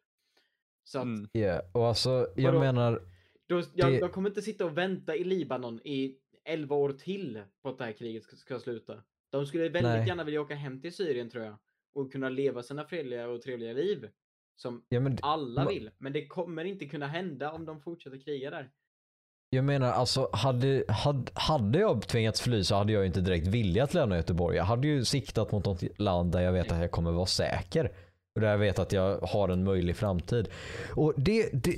Så att Mm. Yeah. Och alltså jag Vadå? menar, då, jag, det- de kommer inte sitta och vänta i Libanon i 11 år till på att det här kriget ska, ska sluta. De skulle väldigt Nej. gärna vilja åka hem till Syrien tror jag. Och kunna leva sina fredliga och trevliga liv. Som ja, men, alla vill. Men det kommer inte kunna hända om de fortsätter kriga där. Jag menar alltså hade, hade, hade jag tvingats fly så hade jag ju inte direkt velat lämna Göteborg. Jag hade ju siktat mot något land där jag vet att jag kommer vara säker. Och där jag vet att jag har en möjlig framtid. Och det, det,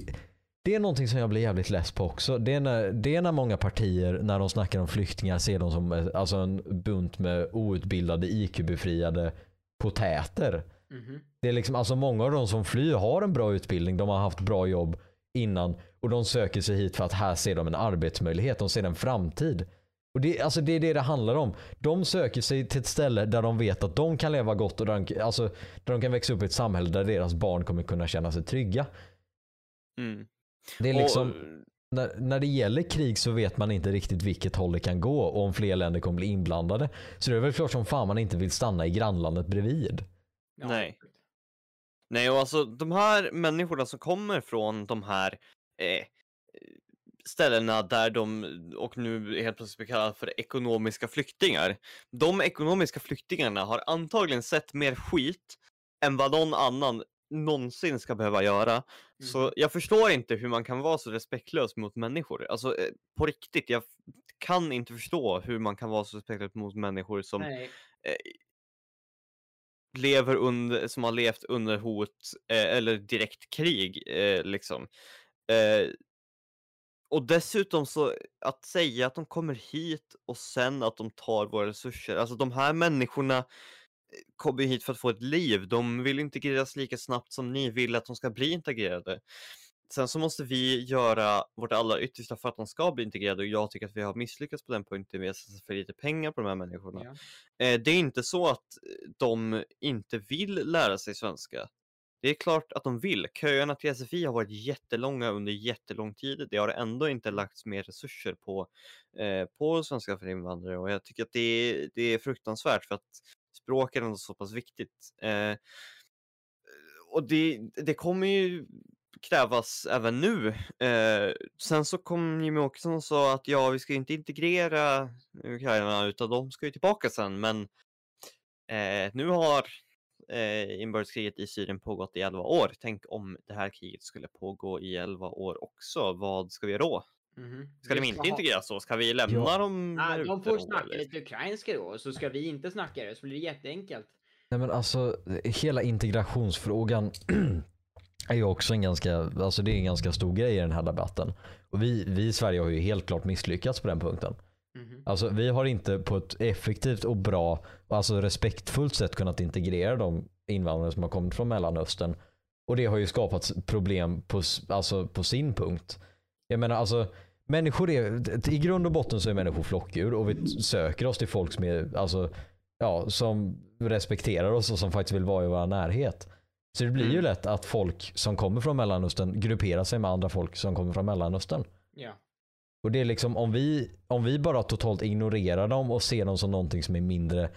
det är någonting som jag blir jävligt less på också. Det är, när, det är när många partier, när de snackar om flyktingar, ser dem som alltså en bunt med outbildade IQ-befriade potäter. Mhm. Det är liksom, alltså många av de som flyr har en bra utbildning, de har haft bra jobb innan och de söker sig hit för att här ser de en arbetsmöjlighet, de ser en framtid. Och det, alltså det är det det handlar om. De söker sig till ett ställe där de vet att de kan leva gott och där de, alltså, där de kan växa upp i ett samhälle där deras barn kommer kunna känna sig trygga. Mm. Det är Och- liksom, när, när det gäller krig så vet man inte riktigt vilket håll det kan gå och om fler länder kommer bli inblandade. Så det är väl klart som fan man inte vill stanna i grannlandet bredvid. Ja, Nej. Nej, och alltså de här människorna som kommer från de här eh, ställena där de, och nu helt plötsligt blir kallade för ekonomiska flyktingar. De ekonomiska flyktingarna har antagligen sett mer skit än vad någon annan någonsin ska behöva göra. Så Mhm. jag förstår inte hur man kan vara så respektlös mot människor. Alltså eh, på riktigt, jag kan inte förstå hur man kan vara så respektlös mot människor som Nej lever under, som har levt under hot eh, eller direkt krig eh, liksom. Eh, och dessutom så att säga att de kommer hit och sen att de tar våra resurser. Alltså de här människorna eh, kommer ju hit för att få ett liv. De vill integreras lika snabbt som ni vill att de ska bli integrerade. Sen så måste vi göra vårt allra yttersta för att de ska bli integrerade och jag tycker att vi har misslyckats på den punkten. Vi har satsat för lite pengar på de här människorna. Ja. Eh, Det är inte så att de inte vill lära sig svenska. Det är klart att de vill. Köerna till SFI har varit jättelånga under jättelång tid. Det har ändå inte lagts mer resurser på, eh, på svenska för invandrare och jag tycker att det är, det är fruktansvärt för att språk är ändå så pass viktigt. Eh, och det, det kommer ju krävas även nu. Eh, sen så kom Jimmie Åkesson och sa att ja, vi ska inte integrera ukrainarna utan de ska ju tillbaka sen. Men eh, nu har eh, inbördeskriget i Syrien pågått i 11 år. Tänk om det här kriget skulle pågå i 11 år också. Vad ska vi göra då? Mhm. Ska de Vi inte ha- integreras då? Ska vi lämna Ja. dem Nej, de får då, snacka eller? lite ukrainska då, så ska vi inte snacka det så blir det jätteenkelt. Nej men alltså hela integrationsfrågan är ju också en ganska, alltså det är en ganska stor grej i den här debatten. Och vi, vi i Sverige har ju helt klart misslyckats på den punkten. Mhm. Alltså vi har inte på ett effektivt och bra alltså respektfullt sätt kunnat integrera de invandrare som har kommit från Mellanöstern. Och det har ju skapat problem på, alltså på sin punkt. Jag menar alltså människor är, i grund och botten så är människor flockdjur och vi söker oss till folk som är, alltså, ja, som respekterar oss och som faktiskt vill vara i vår närhet. Så det blir ju Mm. lätt att folk som kommer från Mellanöstern grupperar sig med andra folk som kommer från Mellanöstern. Ja. Och det är liksom om vi, om vi bara totalt ignorerar dem och ser dem som någonting som är mindre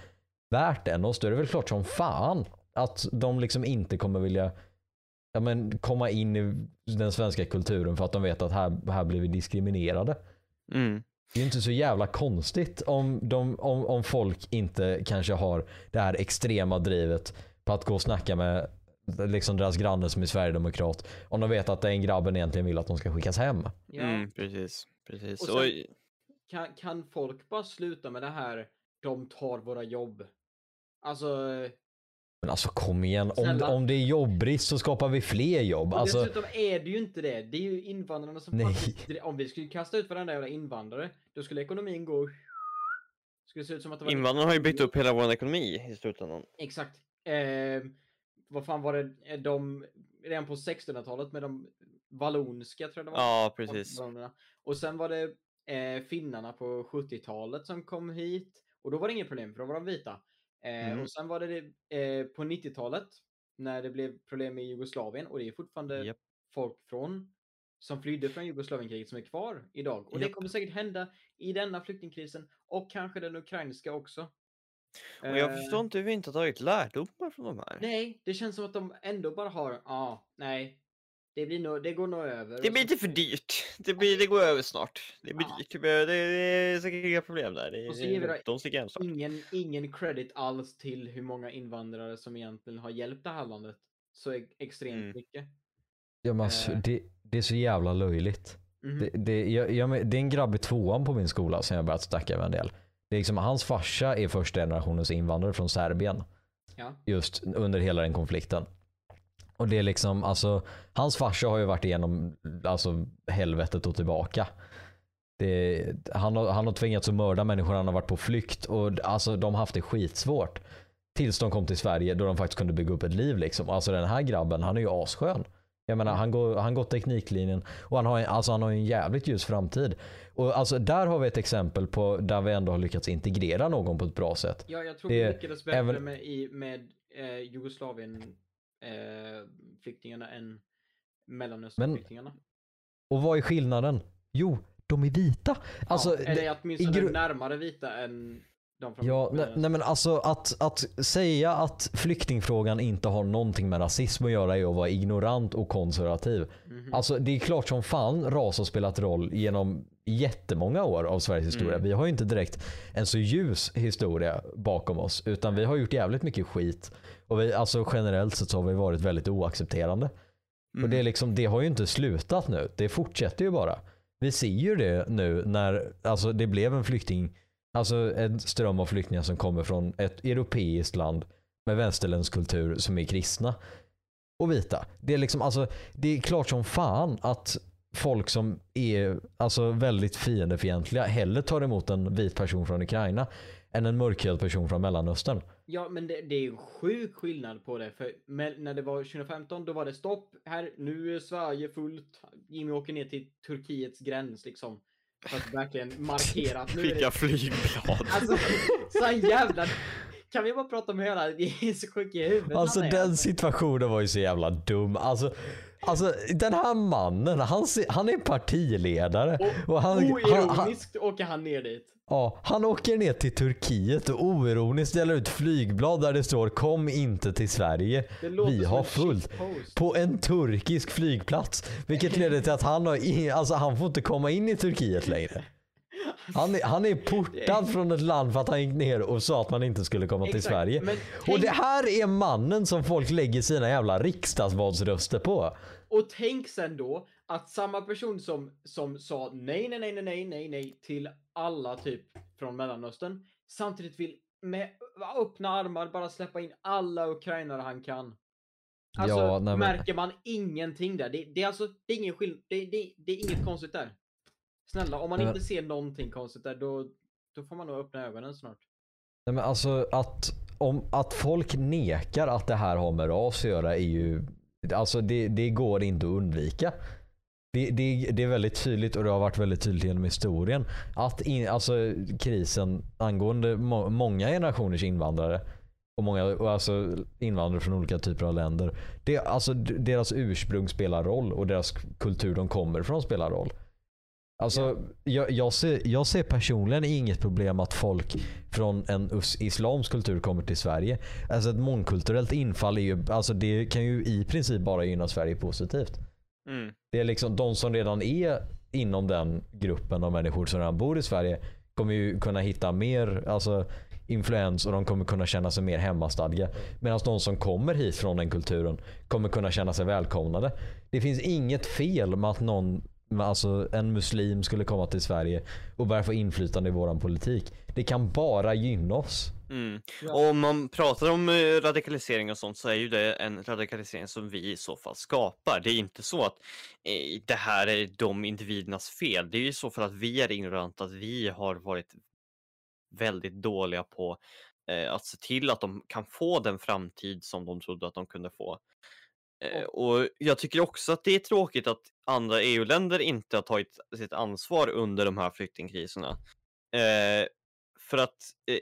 värt än oss, då är det väl klart som fan att de liksom inte kommer vilja ja, men, komma in i den svenska kulturen för att de vet att här, här blir vi diskriminerade. Mm. Det är ju inte så jävla konstigt om, de, om, om folk inte kanske har det här extrema drivet på att gå och snacka med liksom deras granne som är sverigedemokrat. Om de vet att den grabben egentligen vill att de ska skickas hem. ja. Mm, precis. precis. Och sen- Kan, kan folk bara sluta med det här, de tar våra jobb? Alltså, Men alltså kom igen, om, om det är jobbbrist så skapar vi fler jobb. och Alltså, dessutom är det ju inte det. Det är ju invandrarna som Nej. faktiskt, om vi skulle kasta ut varenda jävla invandrare, då skulle ekonomin gå skulle se ut som att det var invandrarna har ju byggt upp hela vår ekonomi i slutändan. Exakt. Eh, vad fan var det, eh, de, redan på 1600-talet med de vallonska tror jag det var. Ja, precis. Och sen var det eh, finnarna på 70-talet som kom hit. Och då var det inget problem för då var de vita. Eh, Mm. Och sen var det eh, på 90-talet när det blev problem i Jugoslavien och det är fortfarande Japp. folk från som flydde från Jugoslavienkriget som är kvar idag. Och det Japp. kommer säkert hända i denna flyktingkrisen och kanske den ukrainska också. Och jag Eh, förstår inte hur vi inte har tagit lärdomar från de här. Nej, det känns som att de ändå bara har, ja, ah, nej. Det, blir nog, det går nog över. Det blir inte för dyrt. Det, blir, det går över snart. Det blir Ja. dyrt. Det, det är säkert inga problem där. Det, Och så ger vi de sticker hem snart. ingen, ingen credit alls till hur många invandrare som egentligen har hjälpt det här landet. Så e- extremt Mm. mycket. ja, men alltså, eh. det, det är så jävla löjligt. Mhm. Det, det, jag, jag, det är en grabb i tvåan på min skola som jag börjat snacka med en del. Det är liksom, hans farsa är första generationens invandrare från Serbien. Ja. Just under hela den konflikten. Och det är liksom, alltså, hans farsa har ju varit igenom alltså, helvetet och tillbaka. Det, han, har, han har tvingats att mörda människor, han har varit på flykt och alltså, de har haft det skitsvårt. Tills de kom till Sverige då de faktiskt kunde bygga upp ett liv. Liksom. Alltså den här grabben, han är ju asskön. Jag menar, han går, han går tekniklinjen och han har, en, alltså, han har en jävligt ljus framtid. Och alltså, där har vi ett exempel på där vi ändå har lyckats integrera någon på ett bra sätt. ja, jag tror det- vi lyckades bättre även- med, i, med eh, Jugoslavien eh, än Mellanösternflyktingarna. Och vad är skillnaden? Jo, de är vita. Alltså, ja, det- eller åtminstone gru- närmare vita än Ja, nej, nej men alltså att, att säga att flyktingfrågan inte har någonting med rasism att göra är att vara ignorant och konservativ. Mhm. Alltså det är klart som fan ras har spelat roll genom jättemånga år av Sveriges historia. Mm. Vi har ju inte direkt en så ljus historia bakom oss utan vi har gjort jävligt mycket skit. Och vi, alltså generellt sett så har vi varit väldigt oaccepterande. Mm. Och det, är liksom, det har ju inte slutat nu. Det fortsätter ju bara. Vi ser ju det nu när alltså, det blev en flykting, alltså en ström av flyktingar som kommer från ett europeiskt land med västerländsk kultur som är kristna och vita. Det är liksom alltså, det är klart som fan att folk som är alltså väldigt fiendefientliga hellre tar emot en vit person från Ukraina än en mörkhyad person från Mellanöstern. Ja, men det, det är ju en sjuk skillnad på det. För med, när det var 2015, då var det stopp. Här, nu är Sverige fullt. Jimmy åker ner till Turkiets gräns liksom. För att verkligen markera att nu är Skicka det... flygblad. Alltså, så jävla... Kan vi bara prata om hela... Det är så sjuk i huvudet Alltså den situationen var ju så jävla dum. Alltså, alltså den här mannen, han, han är partiledare. Och Och han, han, han, oironiskt åker han ner dit. ja, han åker ner till Turkiet och oironiskt delar ut flygblad där det står kom inte till Sverige. Vi har fullt. På en turkisk flygplats. Vilket leder till att han, har, alltså, han får inte komma in i Turkiet längre. Han är, han är portad från ett land för att han gick ner och sa att man inte skulle komma till Exakt, Sverige. men Och tänk- det här är mannen som folk lägger sina jävla riksdagsvalsröster på. Och tänk sen då att samma person som, som sa nej, nej, nej, nej, nej, nej, nej till alla typ från Mellanöstern samtidigt vill med öppna armar bara släppa in alla ukrainare han kan. Alltså, Ja, nej, men- märker man ingenting där? Det, det är alltså, det är ingen skill- det, det, det är inget konstigt där. Snälla, om man inte ser någonting konstigt där, då, då får man nog öppna ögonen snart. Nej, men alltså att, om, att folk nekar att det här har med ras att göra är ju, alltså det, det går inte att undvika. Det, det, det är väldigt tydligt och det har varit väldigt tydligt genom historien att in, alltså krisen angående må, många generationers invandrare och många och alltså invandrare från olika typer av länder. Det, alltså deras ursprung spelar roll och deras kultur de kommer ifrån spelar roll. Alltså, jag, jag, ser, jag ser personligen inget problem att folk från en islamsk kultur kommer till Sverige. Alltså ett mångkulturellt infall är ju, alltså det kan ju i princip bara gynna Sverige positivt. Mm. Det är liksom de som redan är inom den gruppen av människor som redan bor i Sverige kommer ju kunna hitta mer alltså, influens och de kommer kunna känna sig mer hemmastadga. Medan de som kommer hit från den kulturen kommer kunna känna sig välkomnade. Det finns inget fel med att någon alltså en muslim skulle komma till Sverige och börja få inflytande i våran politik. Det kan bara gynna oss. Mm. Ja. Och om man pratar om eh, radikalisering och sånt så är ju det en radikalisering som vi i så fall skapar. Det är inte så att eh, det här är de individernas fel. Det är ju i så fall att vi är ignoranta, att vi har varit väldigt dåliga på eh, att se till att de kan få den framtid som de trodde att de kunde få. Eh, och jag tycker också att det är tråkigt att andra EU-länder inte har tagit sitt ansvar under de här flyktingkriserna. Eh, för att eh,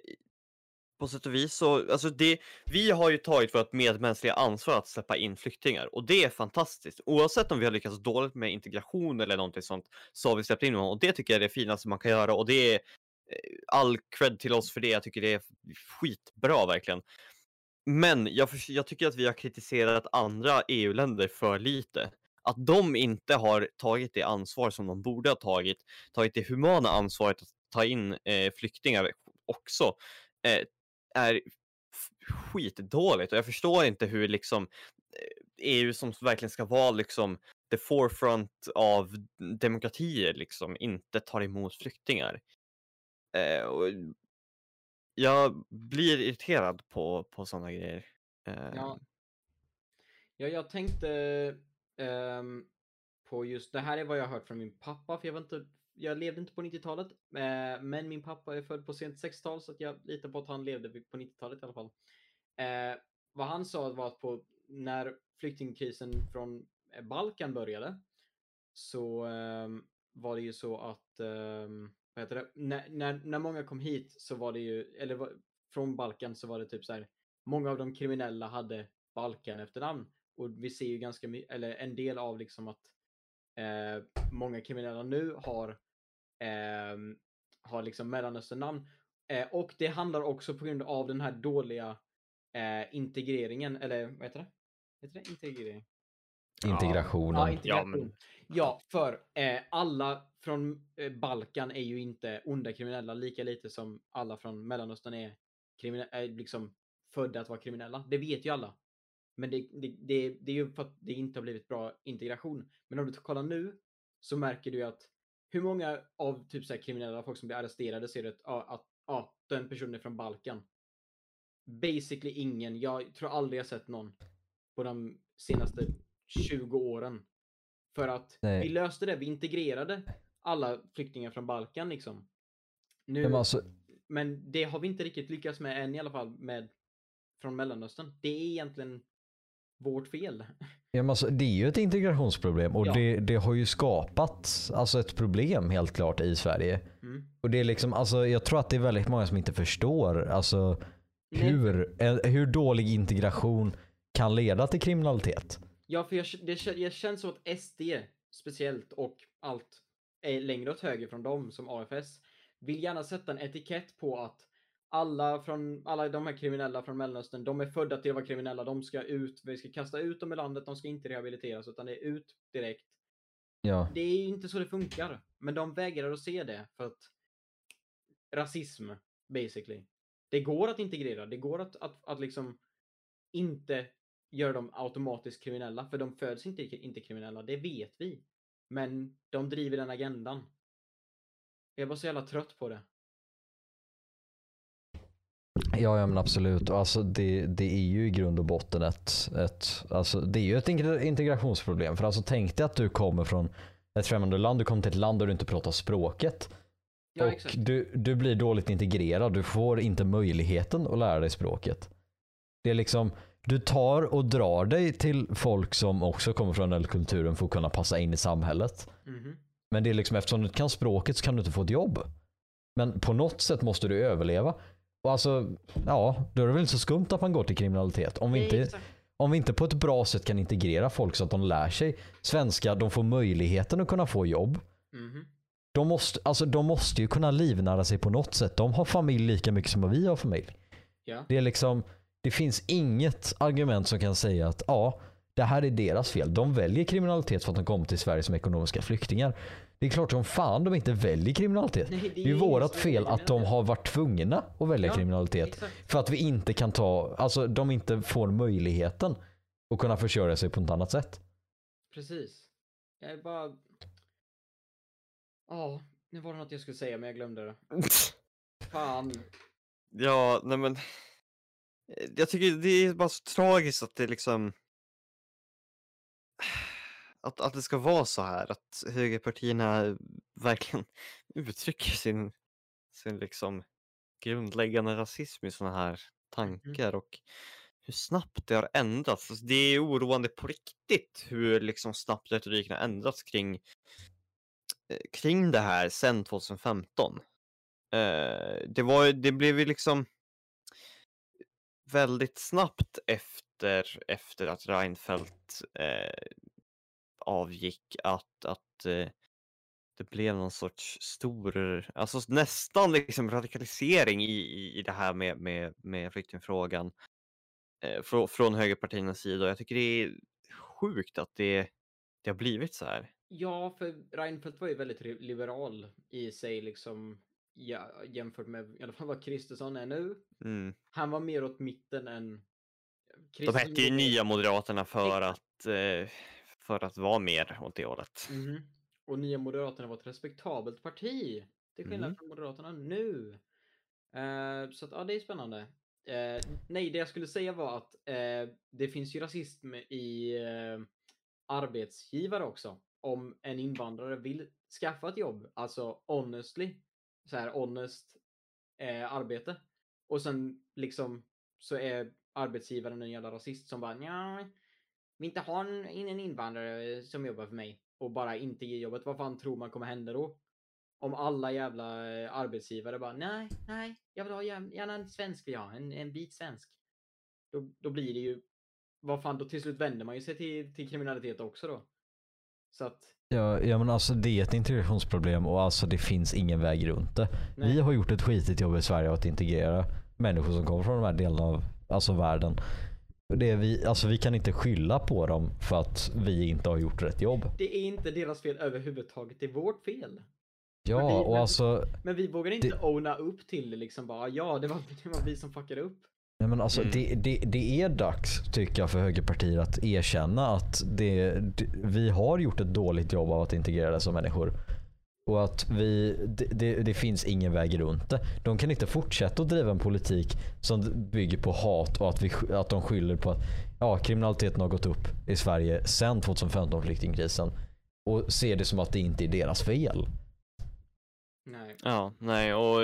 på sätt och vis så, alltså det, vi har ju tagit vårt medmänskliga ansvar att släppa in flyktingar och det är fantastiskt. Oavsett om vi har lyckats dåligt med integration eller någonting sånt så har vi släppt in dem och det tycker jag är det finaste man kan göra och det är eh, all cred till oss för det. Jag tycker det är skitbra verkligen. Men jag, jag tycker att vi har kritiserat andra EU-länder för lite. Att de inte har tagit det ansvar som de borde ha tagit, tagit det humana ansvaret att ta in eh, flyktingar också, eh, är skitdåligt. Och jag förstår inte hur liksom eh, EU som verkligen ska vara liksom the forefront av demokratier liksom inte tar emot flyktingar. Eh, och jag blir irriterad på, på sådana grejer. Eh, Ja. Ja, jag tänkte ehm, på just det här är vad jag har hört från min pappa, för jag var inte, jag levde inte på 90-talet, eh, men min pappa är född på sent 60-tal så jag litar på att han levde på 90-talet i alla fall. Eh, vad han sa var att på, när flyktingkrisen från eh, Balkan började så ehm, var det ju så att, ehm, vad heter det, när, när, när många kom hit så var det ju, eller var, från Balkan så var det typ så här, många av de kriminella hade Balkan efternamn. Och vi ser ju ganska mycket, eller en del av liksom att eh, många kriminella nu har, eh, har liksom Mellanöstern-namn. Eh, och det handlar också på grund av den här dåliga eh, integreringen, eller vad heter det? Heter det integrering? Integrationen. Ja, Ja, integration. men- Ja, för eh, alla från eh, Balkan är ju inte onda kriminella lika lite som alla från Mellanöstern är, är liksom födda att vara kriminella. Det vet ju alla. Men det, det, det, det är ju för att det inte har blivit bra integration. Men om du kollar nu så märker du ju att hur många av typ så här kriminella folk som blir arresterade ser du att, ja, att ja, den personen är från Balkan. basically ingen. Jag tror aldrig jag sett någon på de senaste 20 åren. För att Nej. vi löste det. Vi integrerade alla flyktingar från Balkan liksom. Nu, Men alltså, men det har vi inte riktigt lyckats med än i alla fall med från Mellanöstern. Det är egentligen vårt fel. ja, men alltså, det är ju ett integrationsproblem och Ja. det, det har ju skapat alltså, ett problem helt klart i Sverige. Mm. Och det är liksom, alltså, jag tror att det är väldigt många som inte förstår alltså, hur, eh, hur dålig integration kan leda till kriminalitet. Ja, för jag, det, det känns som att SD speciellt och allt är längre åt höger från dem som AFS vill gärna sätta en etikett på att alla, från, alla de här kriminella från Mellanöstern, de är födda till att vara kriminella. De ska ut, vi ska kasta ut dem i landet, de ska inte rehabiliteras utan det är ut direkt. Ja. Det är ju inte så det funkar. Men de vägrar att se det för att rasism, basically. Det går att integrera, det går att, att, att liksom inte göra dem automatiskt kriminella, för de föds inte, inte kriminella, det vet vi. Men de driver den agendan. Jag bara så jävla trött på det. Ja, ja men absolut. Alltså, det, det är ju i grund och botten ett, ett, alltså, det är ju ett integr- integrationsproblem. För alltså, tänk dig att du kommer från ett främmande land, du kommer till ett land där du inte pratar språket. Ja, och exakt. du, du blir dåligt integrerad, du får inte möjligheten att lära dig språket. Det är liksom, du tar och drar dig till folk som också kommer från den kulturen för att kunna passa in i samhället. Mhm. Men det är liksom eftersom du inte kan språket så kan du inte få ett jobb. Men på något sätt måste du överleva. Och alltså, ja, då är det väl inte så skumt att man går till kriminalitet. Om vi, inte, om vi inte på ett bra sätt kan integrera folk så att de lär sig svenska, de får möjligheten att kunna få jobb. Mhm. De måste, alltså, de måste ju kunna livnära sig på något sätt. De har familj lika mycket som vi har familj. Ja. Det är liksom, det finns inget argument som kan säga att ja, det här är deras fel. De väljer kriminalitet för att de kom till Sverige som ekonomiska flyktingar. Det är klart som fan de inte väljer kriminalitet. Nej, Det är ju som fel att de har varit tvungna att välja Ja, kriminalitet. Exakt. För att vi inte kan ta, alltså de inte får möjligheten att kunna försörja sig på något annat sätt. Precis. Jag är bara... Ja, nu var det något jag skulle säga men jag glömde det. Fan. Ja, nej men. Eh, Jag tycker det är bara så tragiskt att det liksom. Att, att det ska vara så här, att högerpartierna verkligen uttrycker sin, sin liksom grundläggande rasism i sådana här tankar och hur snabbt det har ändrats. Alltså, det är oroande på riktigt hur liksom snabbt retoriken har ändrats kring, eh, kring det här sedan 2015. Eh, det, var, det blev ju liksom väldigt snabbt efter, efter att Reinfeldt eh, avgick att, att eh, det blev någon sorts stor, alltså nästan liksom radikalisering i, i, i det här med, med, med flyktingfrågan eh, från, från högerpartiernas sida. Jag tycker det är sjukt att det, det har blivit så här. Ja, för Reinfeldt var ju väldigt liberal i sig liksom ja, jämfört med i alla fall vad Kristersson är nu. Mm. Han var mer åt mitten än... De hette ju Nya Moderaterna för att, eh, för att vara mer åt det hållet. Mhm. Och Nya Moderaterna var ett respektabelt parti. Till skillnad Mm. från Moderaterna nu. Eh, så att, ja, det är spännande. Eh, nej, det jag skulle säga var att eh, det finns ju rasism i eh, arbetsgivare också. Om en invandrare vill skaffa ett jobb, alltså honestly, så här honest eh, arbete. Och sen liksom så är arbetsgivaren en jävla rasist som bara ja, vi inte har en, en invandrare som jobbar för mig och bara inte ger jobbet. Vad fan tror man kommer hända då? Om alla jävla eh, arbetsgivare bara nej, nej, jag vill ha gärna gärna en svensk, vill jag ha, en, en vit svensk. Då, då blir det ju, vad fan, då till slut vänder man ju sig till, till kriminalitet också då. Så att, Ja, ja men alltså det är ett integrationsproblem och alltså det finns ingen väg runt det. nej. Vi har gjort ett skitigt jobb i Sverige att integrera människor som kommer från de här delarna av alltså världen. Det vi, alltså vi kan inte skylla på dem för att vi inte har gjort rätt jobb. Det är inte deras fel överhuvudtaget, det är vårt fel. Men vi- Ja, och men- alltså, Men vi vågar inte owna upp till det liksom bara, ja det var, det var vi som fuckade upp. Nej men alltså Mm. det, det, det är dags tycker jag för högerpartier att erkänna att det, det, vi har gjort ett dåligt jobb av att integrera dessa människor. Och att vi, det, det, det finns ingen väg runt det. De kan inte fortsätta att driva en politik som bygger på hat och att, vi, att de skyller på att ja, kriminaliteten har gått upp i Sverige sedan 2015 flyktingkrisen. Och ser det som att det inte är deras fel. Nej. Ja, nej och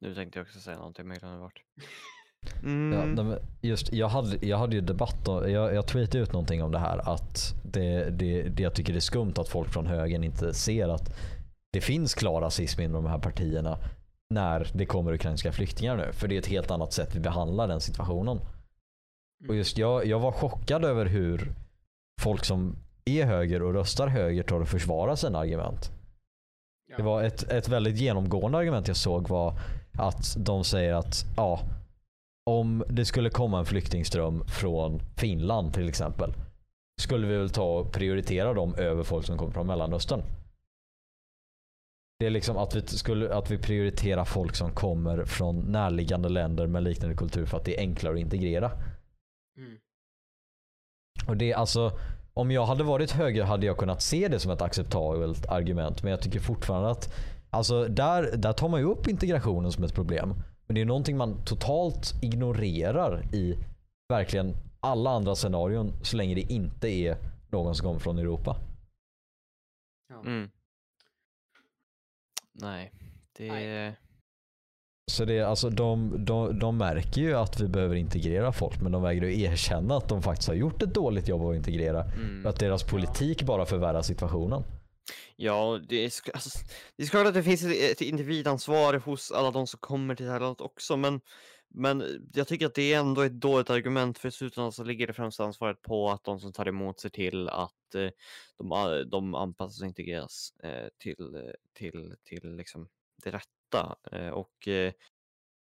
nu tänkte jag också säga någonting men jag glömde bort. Mm. Ja, nej, just, jag, hade, jag hade ju debatt, och, jag, jag tweetade ut någonting om det här. Att det, det, det, jag tycker det är skumt att folk från högern inte ser att det finns klar rasism inom de här partierna när det kommer ukrainska flyktingar nu. För det är ett helt annat sätt vi behandlar den situationen. Och just jag, jag var chockad över hur folk som är höger och röstar höger tar och försvarar sina argument. Det var ett, ett väldigt genomgående argument jag såg var att de säger att ja, om det skulle komma en flyktingström från Finland till exempel skulle vi väl ta och prioritera dem över folk som kommer från Mellanöstern. Det är liksom att vi, skulle, att vi prioriterar folk som kommer från närliggande länder med liknande kultur för att det är enklare att integrera. Mm. Och det är alltså, om jag hade varit höger hade jag kunnat se det som ett acceptabelt argument. Men jag tycker fortfarande att, alltså där, där tar man ju upp integrationen som ett problem. Men det är någonting man totalt ignorerar i verkligen alla andra scenarion så länge det inte är någon som kommer från Europa. Ja. Mm. Nej, det... Nej. Så det är alltså de, de, de märker ju att vi behöver integrera folk men de vägrar ju erkänna att de faktiskt har gjort ett dåligt jobb att integrera. Mm. Och att deras politik bara förvärrar situationen. Ja, det är, alltså, det är klart att det finns ett, individansvar hos alla de som kommer till det här landet också, men, men jag tycker att det är ändå ett dåligt argument för i slutändan så ligger det främsta ansvaret på att de som tar emot ser till att eh, de, de anpassas och integreras eh, till, eh, till, till liksom det rätta. Eh, och eh,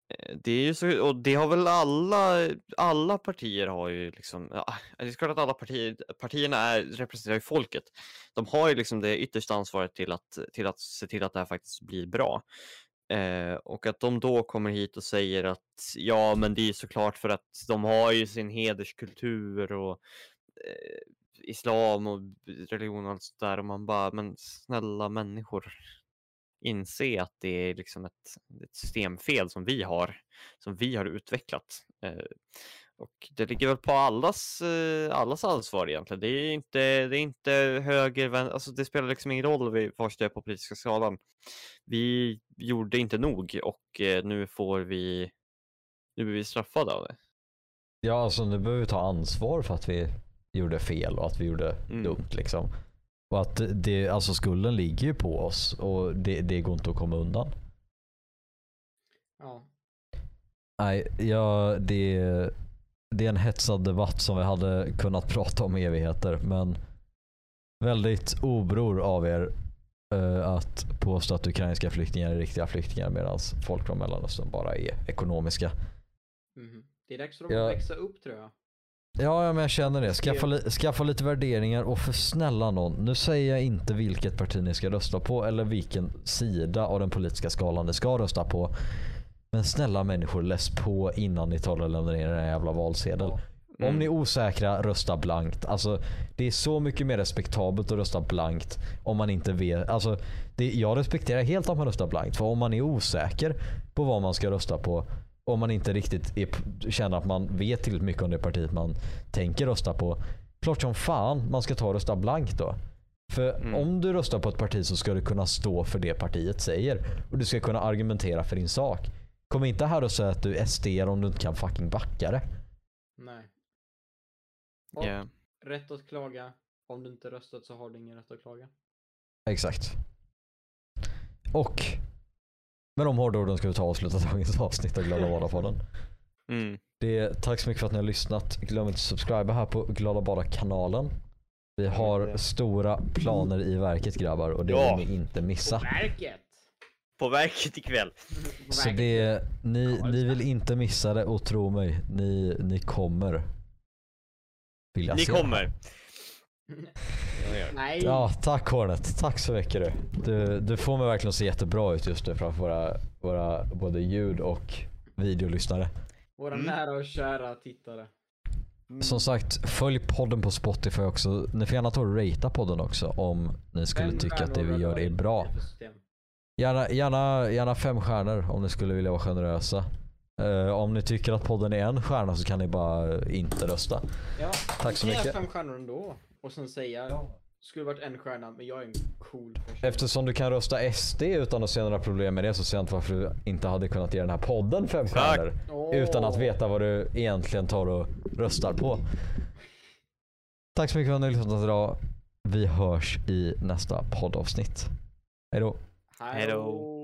Eh, det är ju så, och det har väl alla, alla partier har ju liksom, ja, det är klart att alla partier, partierna är, representerar ju folket de har ju liksom det yttersta ansvaret till att, till att se till att det här faktiskt blir bra. Eh, och att de då kommer hit och säger att ja, men det är såklart för att de har ju sin hederskultur och eh, islam och religion och allt sådär och man bara, men snälla människor, inse att det är liksom ett, ett systemfel som vi har, som vi har utvecklat. Eh, och det ligger väl på allas, eh, allas ansvar egentligen. Det är inte, det är inte höger, vän, alltså det spelar liksom ingen roll vars det är på politiska skalan. Vi gjorde inte nog och eh, nu får vi, nu blir vi straffade av det. Ja, alltså nu behöver vi ta ansvar för att vi gjorde fel och att vi gjorde Mm. dumt liksom. Och att det, alltså skulden ligger ju på oss och det, det går inte att komma undan. Ja. Nej, ja, det, det är en hetsad debatt som vi hade kunnat prata om i evigheter. Men väldigt obror av er eh, att påstå att ukrainska flyktingar är riktiga flyktingar medan folk från Mellanöstern bara är ekonomiska. Mhm. Det är dags för dem Ja. att växa upp tror jag. Ja, ja men jag känner det. Skaffa, li- skaffa lite värderingar och för snälla någon. Nu säger jag inte vilket parti ni ska rösta på eller vilken sida av den politiska skalan ni ska rösta på. Men snälla människor, läs på innan ni tar och lämnar ner den här jävla valsedel. Ja. Om ni är osäkra, rösta blankt. Alltså, det är så mycket mer respektabelt att rösta blankt om man inte vet. Alltså, det, jag respekterar helt att man röstar blankt. För om man är osäker på vad man ska rösta på. Om man inte riktigt är, känner att man vet tillräckligt mycket om det partiet man tänker rösta på. Klart som fan man ska ta och rösta blankt då. För Mm. om du röstar på ett parti så ska du kunna stå för det partiet säger. Och du ska kunna argumentera för din sak. Kom inte här och säga att du är SD om du inte kan fucking backa det. Nej. Och Ja. rätt att klaga. Om du inte röstat så har du ingen rätt att klaga. Exakt. Och med de hårda orden ska vi ta och avsluta dagens avsnitt av Glada Badar-podden. Mm. Det, tack så mycket för att ni har lyssnat. Glöm inte att subscriba här på Glada Badar-kanalen. Vi har stora planer i verket grabbar och det Ja. vill ni inte missa. Verket! På verket ikväll. Så det, ni, ni vill inte missa det och tro mig, ni, ni kommer vilja Ni se det. kommer. Nej. Ja, tack Hornet. Tack så mycket du. du. Du får mig verkligen att se jättebra ut just nu framför våra, våra både ljud och videolyssnare. Våra Mm. nära och kära tittare. Mm. Som sagt, följ podden på Spotify också. Ni får gärna ta och ratea podden också om ni skulle Fem tycka att det vi gör är bra. Gärna, gärna, gärna fem stjärnor om ni skulle vilja vara generösa. Eh, om ni tycker att podden är en stjärna så kan ni bara inte rösta. Ja, Tack så mycket. fem stjärnor ändå. Och sen säga, skulle varit en stjärna, men jag är en cool person. Eftersom du kan rösta SD utan att se några problem med det så ser jag inte varför du inte hade kunnat ge den här podden fem stjärnor. Åh. Utan att veta vad du egentligen tar och röstar på. Tack så mycket för att ni har lyssnat idag. Vi hörs i nästa poddavsnitt. Hej då. Hej då.